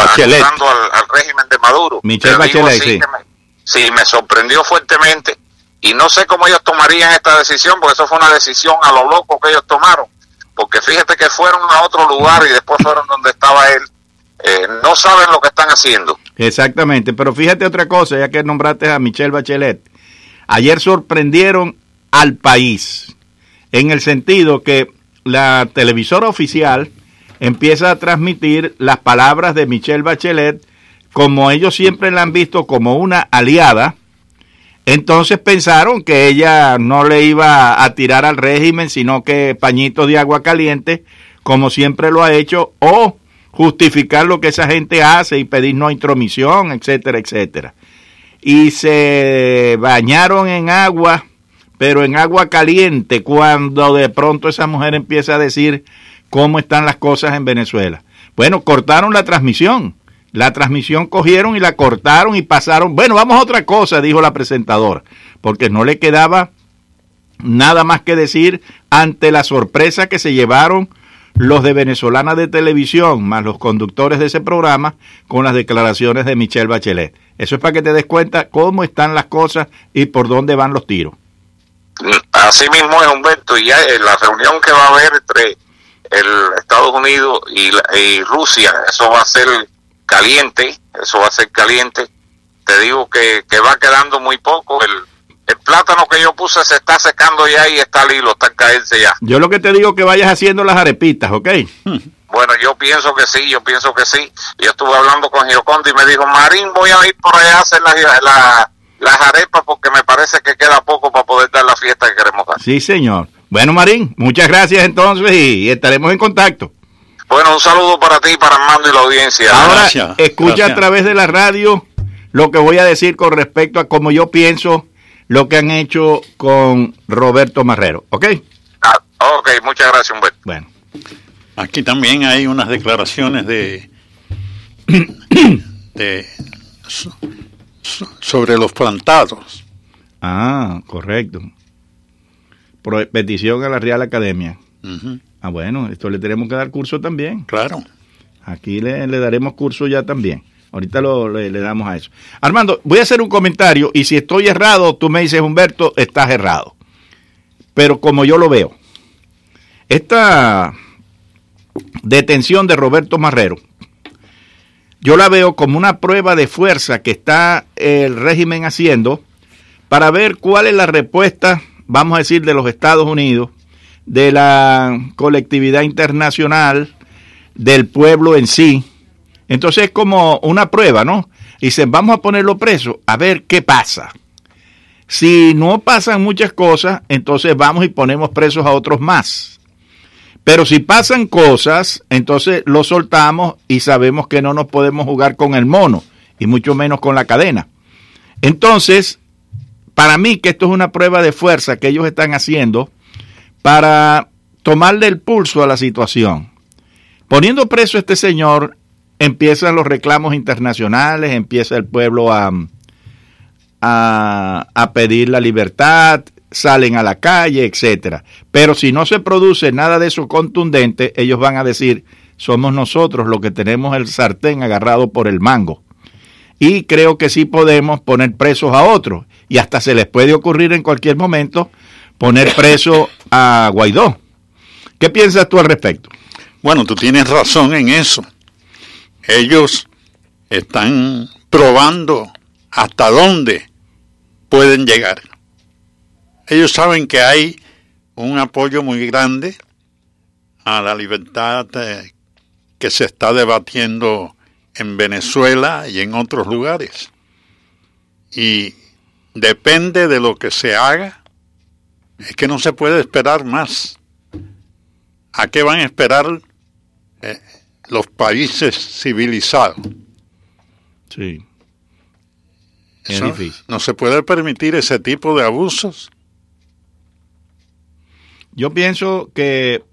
acusando al, al régimen de Maduro. Michelle Bachelet, sí. me- sí, me sorprendió fuertemente y no sé cómo ellos tomarían esta decisión, porque eso fue una decisión a lo loco que ellos tomaron, porque fíjate que fueron a otro lugar y después fueron donde estaba él. Eh, no saben lo que están haciendo. Exactamente, pero fíjate otra cosa, ya que nombraste a Michelle Bachelet. Ayer sorprendieron al país en el sentido que la televisora oficial empieza a transmitir las palabras de Michelle Bachelet como ellos siempre la han visto como una aliada. Entonces pensaron que ella no le iba a tirar al régimen, sino que pañitos de agua caliente, como siempre lo ha hecho, o justificar lo que esa gente hace y pedir no intromisión, etcétera, etcétera. Y se bañaron en agua, pero en agua caliente, cuando de pronto esa mujer empieza a decir cómo están las cosas en Venezuela. Bueno, cortaron la transmisión. La transmisión cogieron y la cortaron y pasaron. Bueno, vamos a otra cosa, dijo la presentadora, porque no le quedaba nada más que decir ante la sorpresa que se llevaron los de Venezolana de Televisión, más los conductores de ese programa, con las declaraciones de Michelle Bachelet. Eso es para que te des cuenta cómo están las cosas y por dónde van los tiros. Así mismo es Humberto, y ya en la reunión que va a haber entre el Estados Unidos y, la- y Rusia, eso va a ser caliente, eso va a ser caliente. Te digo que, que va quedando muy poco. El, el plátano que yo puse se está secando ya y está al hilo, está en caerse ya. Yo lo que te digo que vayas haciendo las arepitas, ¿ok? <laughs> Bueno, yo pienso que sí, yo pienso que sí. Yo estuve hablando con Gioconda y me dijo, Marín, voy a ir por allá a hacer las, la- las arepas porque me parece que queda poco para poder dar la fiesta que queremos dar. Sí, señor. Bueno, Marín, muchas gracias entonces y estaremos en contacto. Bueno, un saludo para ti, para Armando y la audiencia. Ahora, escucha a través de la radio lo que voy a decir con respecto a cómo yo pienso lo que han hecho con Roberto Marrero, ¿ok? Ah, ok, muchas gracias, Humberto. Bueno. Aquí también hay unas declaraciones de, <coughs> de so- so- sobre los plantados. Ah, correcto. Pro- petición a la Real Academia. Ujú. Ah, bueno, esto le tenemos que dar curso también. Claro. Aquí le, le daremos curso ya también. Ahorita lo, le, le damos a eso. Armando, voy a hacer un comentario y si estoy errado, tú me dices, Humberto, estás errado. Pero como yo lo veo, esta detención de Roberto Marrero, yo la veo como una prueba de fuerza que está el régimen haciendo para ver cuál es la respuesta, vamos a decir, de los Estados Unidos de la colectividad internacional, del pueblo en sí. Entonces es como una prueba, ¿no? Dicen, vamos a ponerlo preso, a ver qué pasa. Si no pasan muchas cosas, entonces vamos y ponemos presos a otros más. Pero si pasan cosas, entonces lo soltamos y sabemos que no nos podemos jugar con el mono, y mucho menos con la cadena. Entonces, para mí que esto es una prueba de fuerza que ellos están haciendo para tomarle el pulso a la situación. Poniendo preso a este señor, empiezan los reclamos internacionales, empieza el pueblo a, a, a pedir la libertad, salen a la calle, etcétera. Pero si no se produce nada de eso contundente, ellos van a decir, somos nosotros los que tenemos el sartén agarrado por el mango. Y creo que sí podemos poner presos a otros. Y hasta se les puede ocurrir en cualquier momento poner preso a Guaidó. ¿Qué piensas tú al respecto? Bueno, tú tienes razón en eso. Ellos están probando hasta dónde pueden llegar. Ellos saben que hay un apoyo muy grande a la libertad eh, que se está debatiendo en Venezuela y en otros lugares. Y depende de lo que se haga, es que no se puede esperar más. ¿A qué van a esperar eh, los países civilizados? Sí. Es difícil. No se puede permitir ese tipo de abusos. Yo pienso que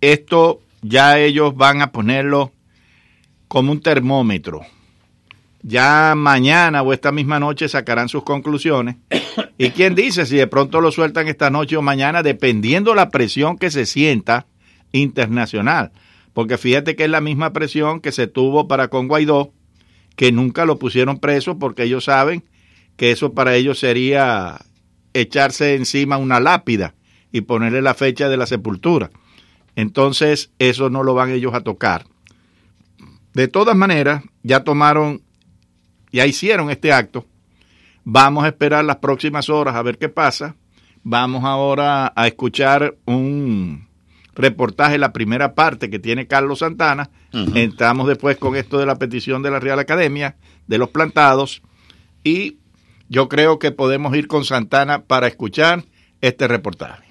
esto ya ellos van a ponerlo como un termómetro. Ya mañana o esta misma noche sacarán sus conclusiones. ¿Y quién dice si de pronto lo sueltan esta noche o mañana, dependiendo la presión que se sienta internacional? Porque fíjate que es la misma presión que se tuvo para con Guaidó, que nunca lo pusieron preso porque ellos saben que eso para ellos sería echarse encima una lápida y ponerle la fecha de la sepultura. Entonces, eso no lo van ellos a tocar. De todas maneras, ya tomaron, ya hicieron este acto. Vamos a esperar las próximas horas a ver qué pasa. Vamos ahora a escuchar un reportaje, la primera parte que tiene Carlos Santana. Entramos después con esto de la petición de la Real Academia, de los plantados. Y yo creo que podemos ir con Santana para escuchar este reportaje.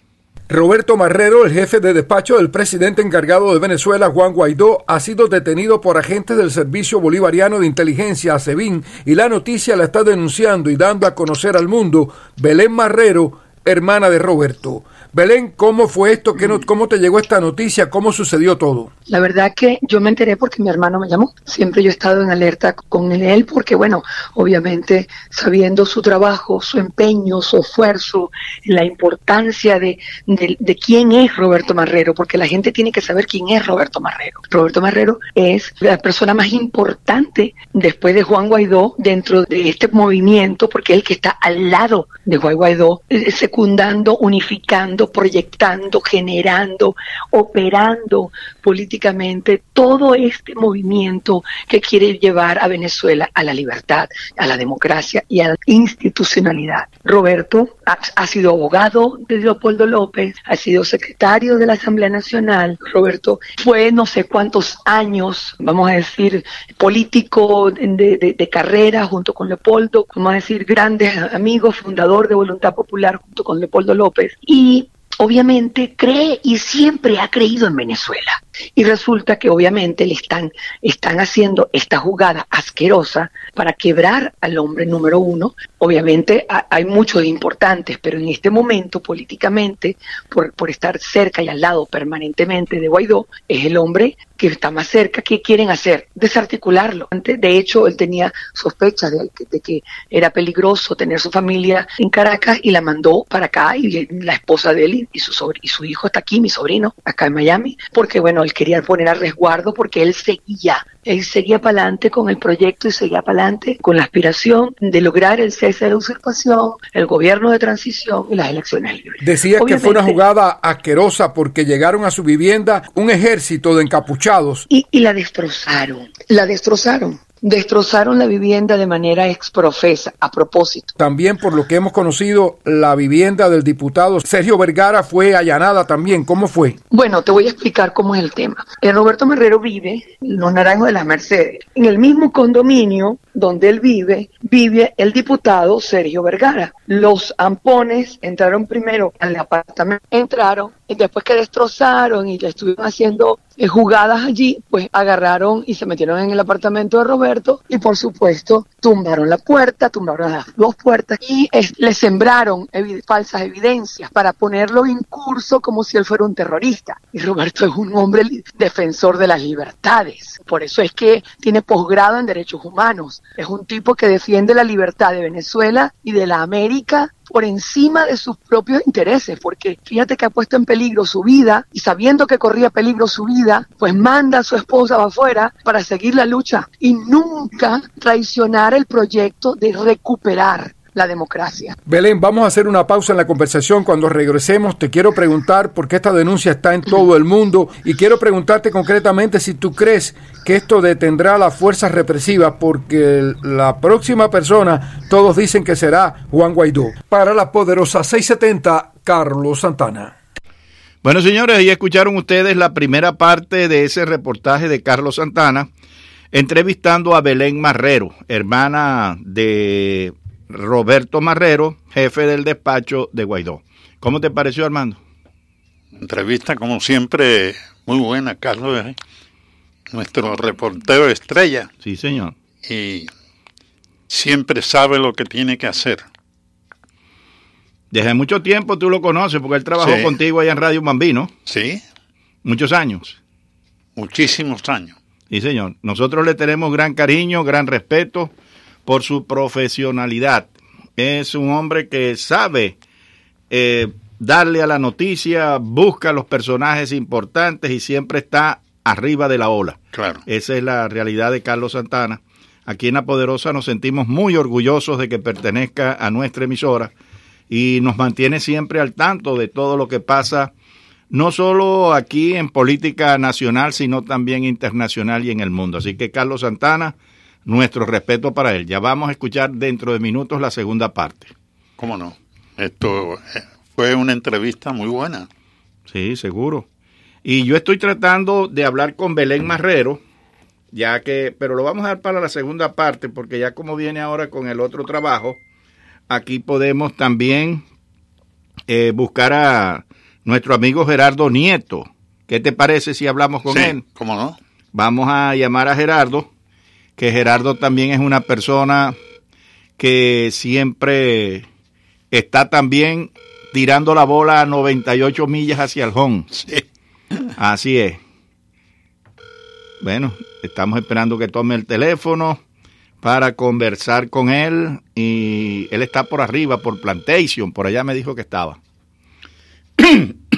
Roberto Marrero, el jefe de despacho del presidente encargado de Venezuela, Juan Guaidó, ha sido detenido por agentes del Servicio Bolivariano de Inteligencia, ASEBIN, y la noticia la está denunciando y dando a conocer al mundo Belén Marrero, hermana de Roberto. Belén, ¿cómo fue esto? ¿Qué no, ¿Cómo te llegó esta noticia? ¿Cómo sucedió todo? La verdad que yo me enteré porque mi hermano me llamó. Siempre yo he estado en alerta con él porque, bueno, obviamente sabiendo su trabajo, su empeño, su esfuerzo, la importancia de, de, de quién es Roberto Marrero, porque la gente tiene que saber quién es Roberto Marrero. Roberto Marrero es la persona más importante después de Juan Guaidó dentro de este movimiento, porque es el que está al lado de Juan Guaidó, eh, secundando, unificando proyectando, generando, operando políticamente todo este movimiento que quiere llevar a Venezuela a la libertad, a la democracia y a la institucionalidad. Roberto ha, sido abogado de Leopoldo López, ha sido secretario de la Asamblea Nacional. Roberto fue no sé cuántos años, vamos a decir, político de, de, de carrera junto con Leopoldo, vamos a decir, grandes amigos, fundador de Voluntad Popular junto con Leopoldo López. Y obviamente cree y siempre ha creído en Venezuela. Y resulta que obviamente le están, están haciendo esta jugada asquerosa para quebrar al hombre número uno. Obviamente ha, hay muchos importantes, pero en este momento políticamente, por, por estar cerca y al lado permanentemente de Guaidó, es el hombre que está más cerca. ¿Qué quieren hacer? Desarticularlo. De hecho, él tenía sospechas de, de que era peligroso tener su familia en Caracas y la mandó para acá y la esposa de él y su, y su hijo está aquí, mi sobrino, acá en Miami, porque bueno, él quería poner a resguardo porque él seguía, él seguía para adelante con el proyecto y seguía para adelante con la aspiración de lograr el cese de la usurpación, el gobierno de transición y las elecciones libres. Decía que fue una jugada asquerosa porque llegaron a su vivienda un ejército de encapuchados. Y, y la destrozaron, la destrozaron destrozaron la vivienda de manera exprofesa, a propósito. También por lo que hemos conocido, la vivienda del diputado Sergio Vergara fue allanada también. ¿Cómo fue? Bueno, te voy a explicar cómo es el tema. El Roberto Marrero vive en Los Naranjos de las Mercedes. En el mismo condominio donde él vive, vive el diputado Sergio Vergara. Los ampones entraron primero al apartamento, entraron, y después que destrozaron y le estuvieron haciendo eh, jugadas allí, pues agarraron y se metieron en el apartamento de Roberto y por supuesto tumbaron la puerta, tumbaron las dos puertas y le sembraron falsas evidencias para ponerlo en curso como si él fuera un terrorista. Y Roberto es un hombre defensor de las libertades. Por eso es que tiene posgrado en derechos humanos. Es un tipo que defiende la libertad de Venezuela y de la América por encima de sus propios intereses, porque fíjate que ha puesto en peligro su vida y sabiendo que corría peligro su vida, pues manda a su esposa afuera para seguir la lucha y nunca traicionar el proyecto de recuperar la democracia. Belén, vamos a hacer una pausa en la conversación. Cuando regresemos, te quiero preguntar por qué esta denuncia está en todo el mundo y quiero preguntarte concretamente si tú crees que esto detendrá las fuerzas represivas, porque la próxima persona, todos dicen que será Juan Guaidó. Para la poderosa 670, Carlos Santana. Bueno, señores, ahí escucharon ustedes la primera parte de ese reportaje de Carlos Santana entrevistando a Belén Marrero, hermana de Roberto Marrero, jefe del despacho de Guaidó. ¿Cómo te pareció, Armando? Entrevista, como siempre, muy buena, Carlos. ¿eh? Nuestro reportero estrella. Sí, señor. Y siempre sabe lo que tiene que hacer. Desde mucho tiempo tú lo conoces porque él trabajó Sí. contigo allá en Radio Bambino. Sí. Muchos años. Muchísimos años. Sí, señor. Nosotros le tenemos gran cariño, gran respeto por su profesionalidad. Es un hombre que sabe eh, darle a la noticia, busca los personajes importantes y siempre está arriba de la ola. Claro. Esa es la realidad de Carlos Santana. Aquí en La Poderosa nos sentimos muy orgullosos de que pertenezca a nuestra emisora y nos mantiene siempre al tanto de todo lo que pasa, no solo aquí en política nacional, sino también internacional y en el mundo. Así que Carlos Santana, nuestro respeto para él. Ya vamos a escuchar dentro de minutos la segunda parte. ¿Cómo no? Esto eh, fue una entrevista muy buena. Sí, seguro. Y yo estoy tratando de hablar con Belén Marrero, ya que, pero lo vamos a dar para la segunda parte, porque ya como viene ahora con el otro trabajo, aquí podemos también eh, buscar a nuestro amigo Gerardo Nieto. ¿Qué te parece si hablamos con Sí, él? ¿Cómo no? Vamos a llamar a Gerardo, que Gerardo también es una persona que siempre está también tirando la bola a 98 millas hacia el home. Así es. Bueno, estamos esperando que tome el teléfono para conversar con él y él está por arriba, por Plantation, por allá me dijo que estaba. <clears throat>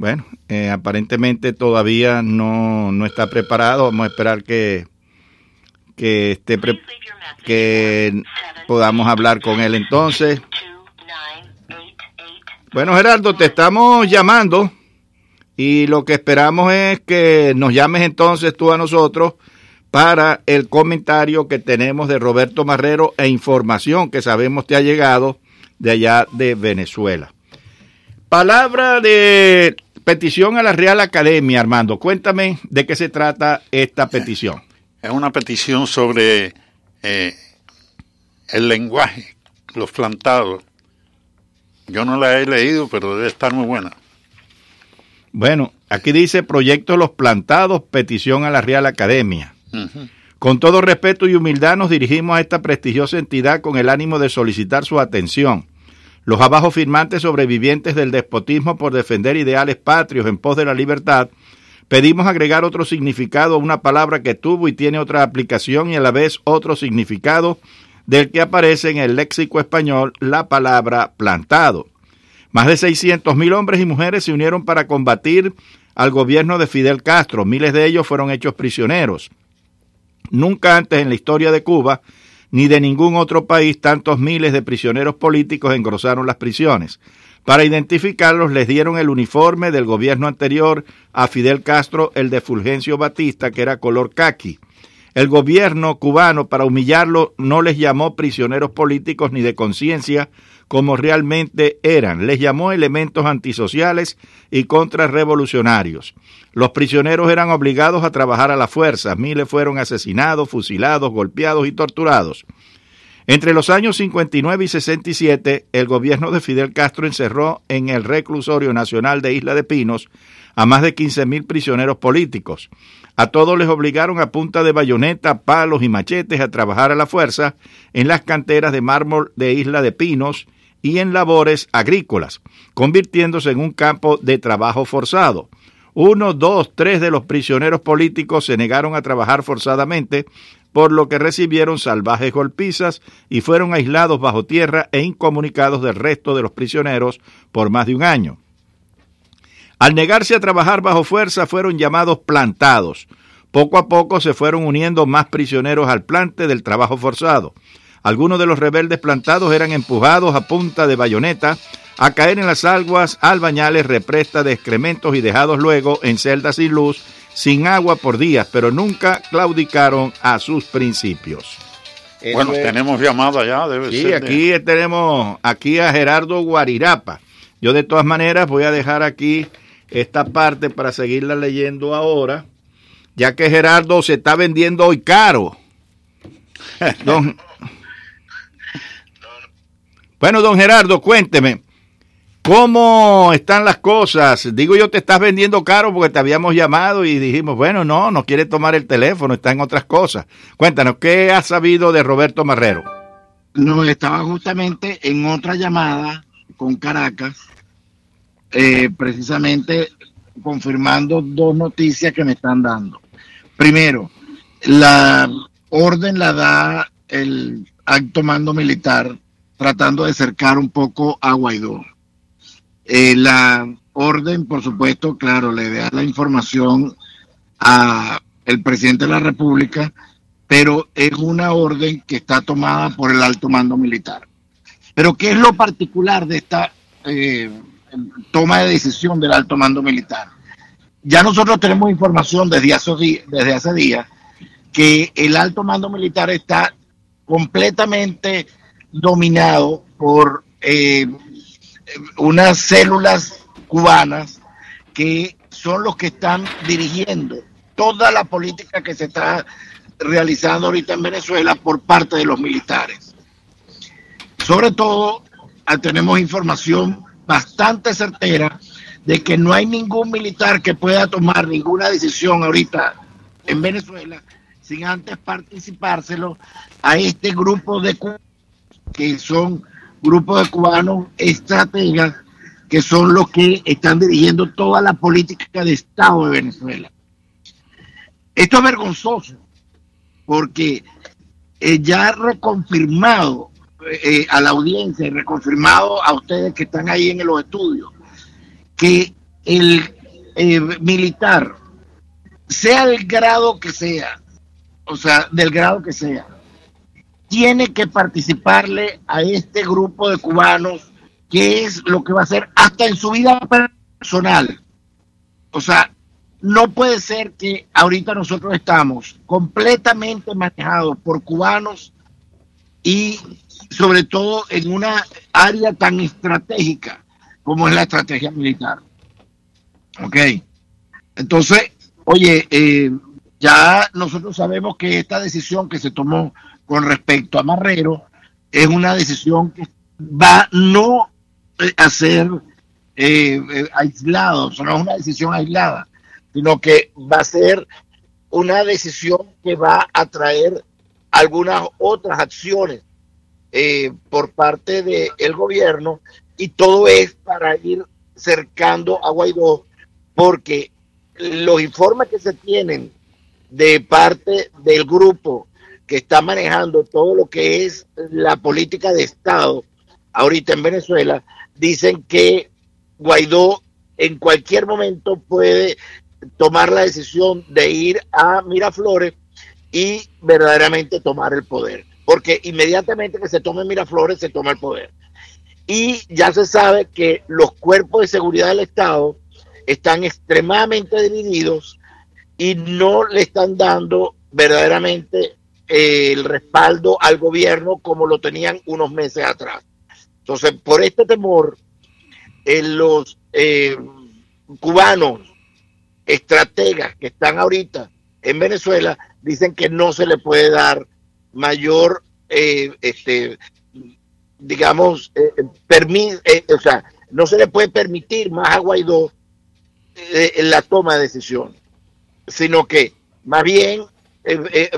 Bueno, eh, aparentemente todavía no, no está preparado. Vamos a esperar que, que esté pre- que podamos hablar con él entonces. Bueno, Gerardo, te estamos llamando y lo que esperamos es que nos llames entonces tú a nosotros para el comentario que tenemos de Roberto Marrero e información que sabemos te ha llegado de allá de Venezuela. Palabra de petición a la Real Academia, Armando. Cuéntame de qué se trata esta petición. Es una petición sobre eh, el lenguaje, los plantados. Yo no la he leído, pero debe estar muy buena. Bueno, aquí dice Proyecto Los Plantados, petición a la Real Academia. Con todo respeto y humildad nos dirigimos a esta prestigiosa entidad con el ánimo de solicitar su atención. Los abajo firmantes sobrevivientes del despotismo por defender ideales patrios en pos de la libertad, pedimos agregar otro significado a una palabra que tuvo y tiene otra aplicación y a la vez otro significado del que aparece en el léxico español la palabra plantado. Más de 600 mil hombres y mujeres se unieron para combatir al gobierno de Fidel Castro. Miles de ellos fueron hechos prisioneros. Nunca antes en la historia de Cuba ni de ningún otro país tantos miles de prisioneros políticos engrosaron las prisiones. Para identificarlos les dieron el uniforme del gobierno anterior a Fidel Castro, el de Fulgencio Batista, que era color caqui. El gobierno cubano, para humillarlo, no les llamó prisioneros políticos ni de conciencia, como realmente eran. Les llamó elementos antisociales y contrarrevolucionarios. Los prisioneros eran obligados a trabajar a la fuerza. Miles fueron asesinados, fusilados, golpeados y torturados. Entre los años 59 y 67, el gobierno de Fidel Castro encerró en el reclusorio nacional de Isla de Pinos a más de 15.000 prisioneros políticos. A todos les obligaron a punta de bayoneta, palos y machetes a trabajar a la fuerza en las canteras de mármol de Isla de Pinos y en labores agrícolas, convirtiéndose en un campo de trabajo forzado. Uno, dos, tres de los prisioneros políticos se negaron a trabajar forzadamente, por lo que recibieron salvajes golpizas y fueron aislados bajo tierra e incomunicados del resto de los prisioneros por más de un año. Al negarse a trabajar bajo fuerza fueron llamados plantados. Poco a poco se fueron uniendo más prisioneros al plante del trabajo forzado. Algunos de los rebeldes plantados eran empujados a punta de bayoneta a caer en las aguas albañales represtas de excrementos y dejados luego en celdas sin luz, sin agua por días, pero nunca claudicaron a sus principios. Bueno, es- tenemos llamada ya, debe Sí, ser. de- aquí tenemos aquí a Gerardo Guarirapa. Yo de todas maneras voy a dejar aquí esta parte para seguirla leyendo ahora, ya que Gerardo se está vendiendo hoy caro. <laughs> Don- Bueno, don Gerardo, cuénteme, ¿cómo están las cosas? Digo yo, te estás vendiendo caro porque te habíamos llamado y dijimos, bueno, no, no quiere tomar el teléfono, está en otras cosas. Cuéntanos, ¿qué has sabido de Roberto Marrero? No, estaba justamente en otra llamada con Caracas, eh, precisamente confirmando dos noticias que me están dando. Primero, la orden la da el alto mando militar tratando de cercar un poco a Guaidó. Eh, la orden, por supuesto, claro, le da la información a el presidente de la República, pero es una orden que está tomada por el alto mando militar. Pero ¿qué es lo particular de esta eh, toma de decisión del alto mando militar? Ya nosotros tenemos información desde desde hace días que el alto mando militar está completamente dominado por eh, unas células cubanas que son los que están dirigiendo toda la política que se está realizando ahorita en Venezuela por parte de los militares. Sobre todo, ah, tenemos información bastante certera de que no hay ningún militar que pueda tomar ninguna decisión ahorita en Venezuela sin antes participárselo a este grupo de que son grupos de cubanos estrategas que son los que están dirigiendo toda la política de Estado de Venezuela. Esto es vergonzoso porque eh, ya reconfirmado eh, a la audiencia y reconfirmado a ustedes que están ahí en los estudios que el eh, militar, sea del grado que sea, o sea, del grado que sea, tiene que participarle a este grupo de cubanos, que es lo que va a hacer hasta en su vida personal. O sea, no puede ser que ahorita nosotros estamos completamente manejados por cubanos y sobre todo en una área tan estratégica como es la estrategia militar. Ok. Entonces, oye, eh, ya nosotros sabemos que esta decisión que se tomó con respecto a Marrero es una decisión que va no eh, a ser eh, eh, aislado, no es una decisión aislada, sino que va a ser una decisión que va a traer algunas otras acciones eh, por parte del gobierno y todo es para ir cercando a Guaidó porque los informes que se tienen de parte del grupo que está manejando todo lo que es la política de Estado ahorita en Venezuela, dicen que Guaidó en cualquier momento puede tomar la decisión de ir a Miraflores y verdaderamente tomar el poder. Porque inmediatamente que se tome Miraflores, se toma el poder. y ya se sabe que los cuerpos de seguridad del Estado están extremadamente divididos y no le están dando verdaderamente el respaldo al gobierno como lo tenían unos meses atrás. Entonces, por este temor, eh, los eh, cubanos estrategas que están ahorita en Venezuela dicen que no se le puede dar mayor, este, digamos, permiso, o sea, no se le puede permitir más a Guaidó la toma de decisión, sino que más bien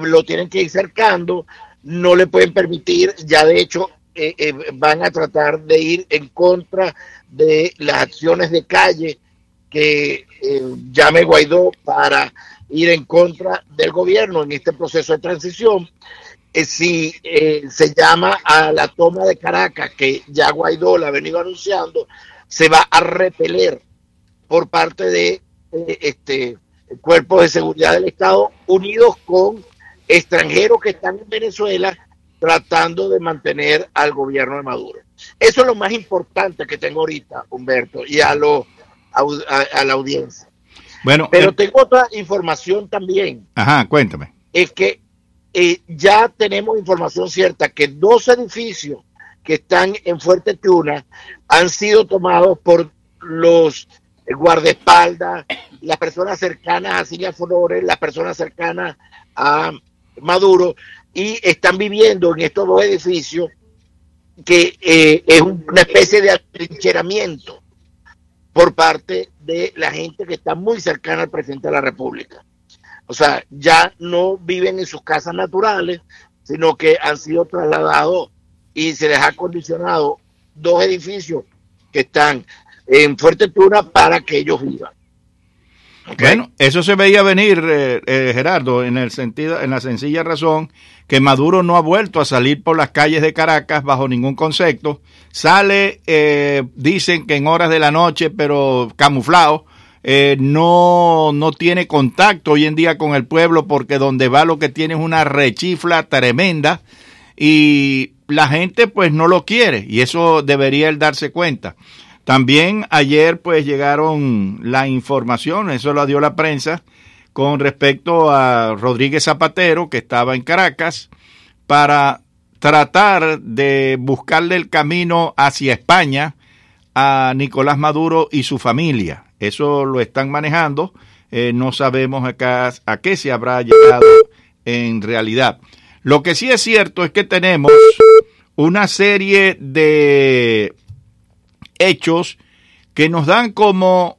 lo tienen que ir cercando, no le pueden permitir, ya de hecho eh, eh, van a tratar de ir en contra de las acciones de calle que eh, llame Guaidó para ir en contra del gobierno en este proceso de transición. si se llama a la toma de Caracas, que ya Guaidó la ha venido anunciando, se va a repeler por parte de este cuerpos de seguridad del Estado unidos con extranjeros que están en Venezuela tratando de mantener al gobierno de Maduro. Eso es lo más importante que tengo ahorita, Humberto, y a, lo, a, la audiencia. Bueno, pero eh, tengo otra información también. Ajá, cuéntame. Es que eh, ya tenemos información cierta que dos edificios que están en Fuerte Tuna han sido tomados por los guardaespaldas, las personas cercanas a Silvia Flores, las personas cercanas a Maduro, y están viviendo en estos dos edificios que eh, es una especie de atrincheramiento por parte de la gente que está muy cercana al presidente de la República. O sea, ya no viven en sus casas naturales, sino que han sido trasladados y se les ha condicionado dos edificios que están en Fuerte Tuna para que ellos vivan. Bueno, eso se veía venir, eh, eh, Gerardo, en el sentido, en la sencilla razón que Maduro no ha vuelto a salir por las calles de Caracas bajo ningún concepto. Sale, eh, dicen que en horas de la noche, pero camuflado. no, no tiene contacto hoy en día con el pueblo porque donde va lo que tiene es una rechifla tremenda y la gente pues no lo quiere y eso debería él darse cuenta. También ayer pues llegaron la información, eso lo dio la prensa, con respecto a Rodríguez Zapatero, que estaba en Caracas, para tratar de buscarle el camino hacia España a Nicolás Maduro y su familia. Eso lo están manejando. Eh, no sabemos acá a qué se habrá llegado en realidad. Lo que sí es cierto es que tenemos una serie de hechos que nos dan como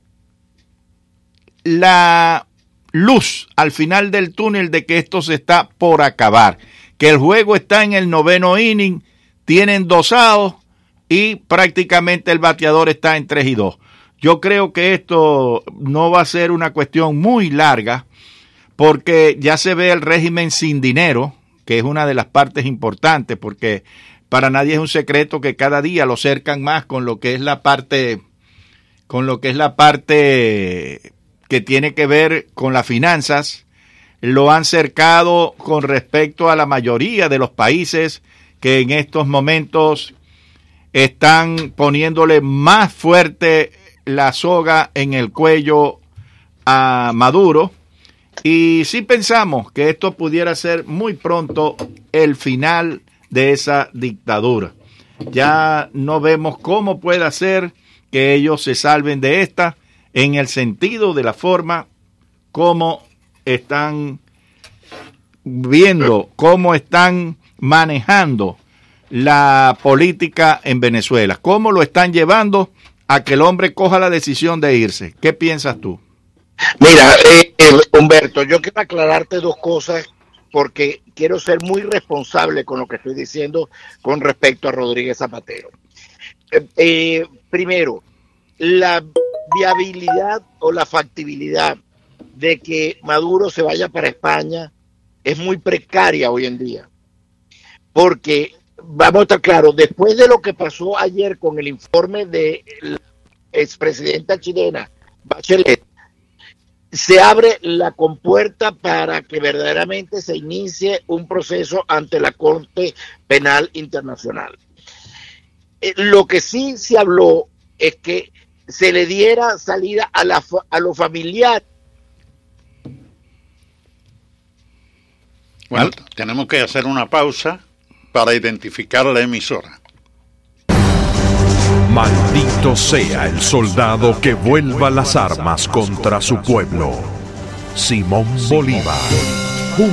la luz al final del túnel de que esto se está por acabar, que el juego está en el noveno inning, tienen dosados y prácticamente el bateador está en 3 y 2. Yo creo que esto no va a ser una cuestión muy larga porque ya se ve el régimen sin dinero, que es una de las partes importantes, porque para nadie es un secreto que cada día lo cercan más con lo que es la parte con lo que es la parte que tiene que ver con las finanzas, lo han cercado con respecto a la mayoría de los países que en estos momentos están poniéndole más fuerte la soga en el cuello a Maduro. Y si pensamos que esto pudiera ser muy pronto el final de esa dictadura. Ya no vemos cómo puede ser que ellos se salven de esta en el sentido de la forma como están viendo, cómo están manejando la política en Venezuela, cómo lo están llevando a que el hombre coja la decisión de irse. ¿Qué piensas tú? Mira, eh, eh, Humberto, yo quiero aclararte dos cosas porque quiero ser muy responsable con lo que estoy diciendo con respecto a Rodríguez Zapatero. Eh, eh, primero, la viabilidad o la factibilidad de que Maduro se vaya para España es muy precaria hoy en día. Porque, vamos a estar claros, después de lo que pasó ayer con el informe de la expresidenta chilena, Bachelet, se abre la compuerta para que verdaderamente se inicie un proceso ante la Corte Penal Internacional. eh, lo que sí se habló es que se le diera salida a, la, a los familiares. Bueno, tenemos que hacer una pausa para identificar la emisora. Maldito sea el soldado que vuelva las armas contra su pueblo. Simón Bolívar.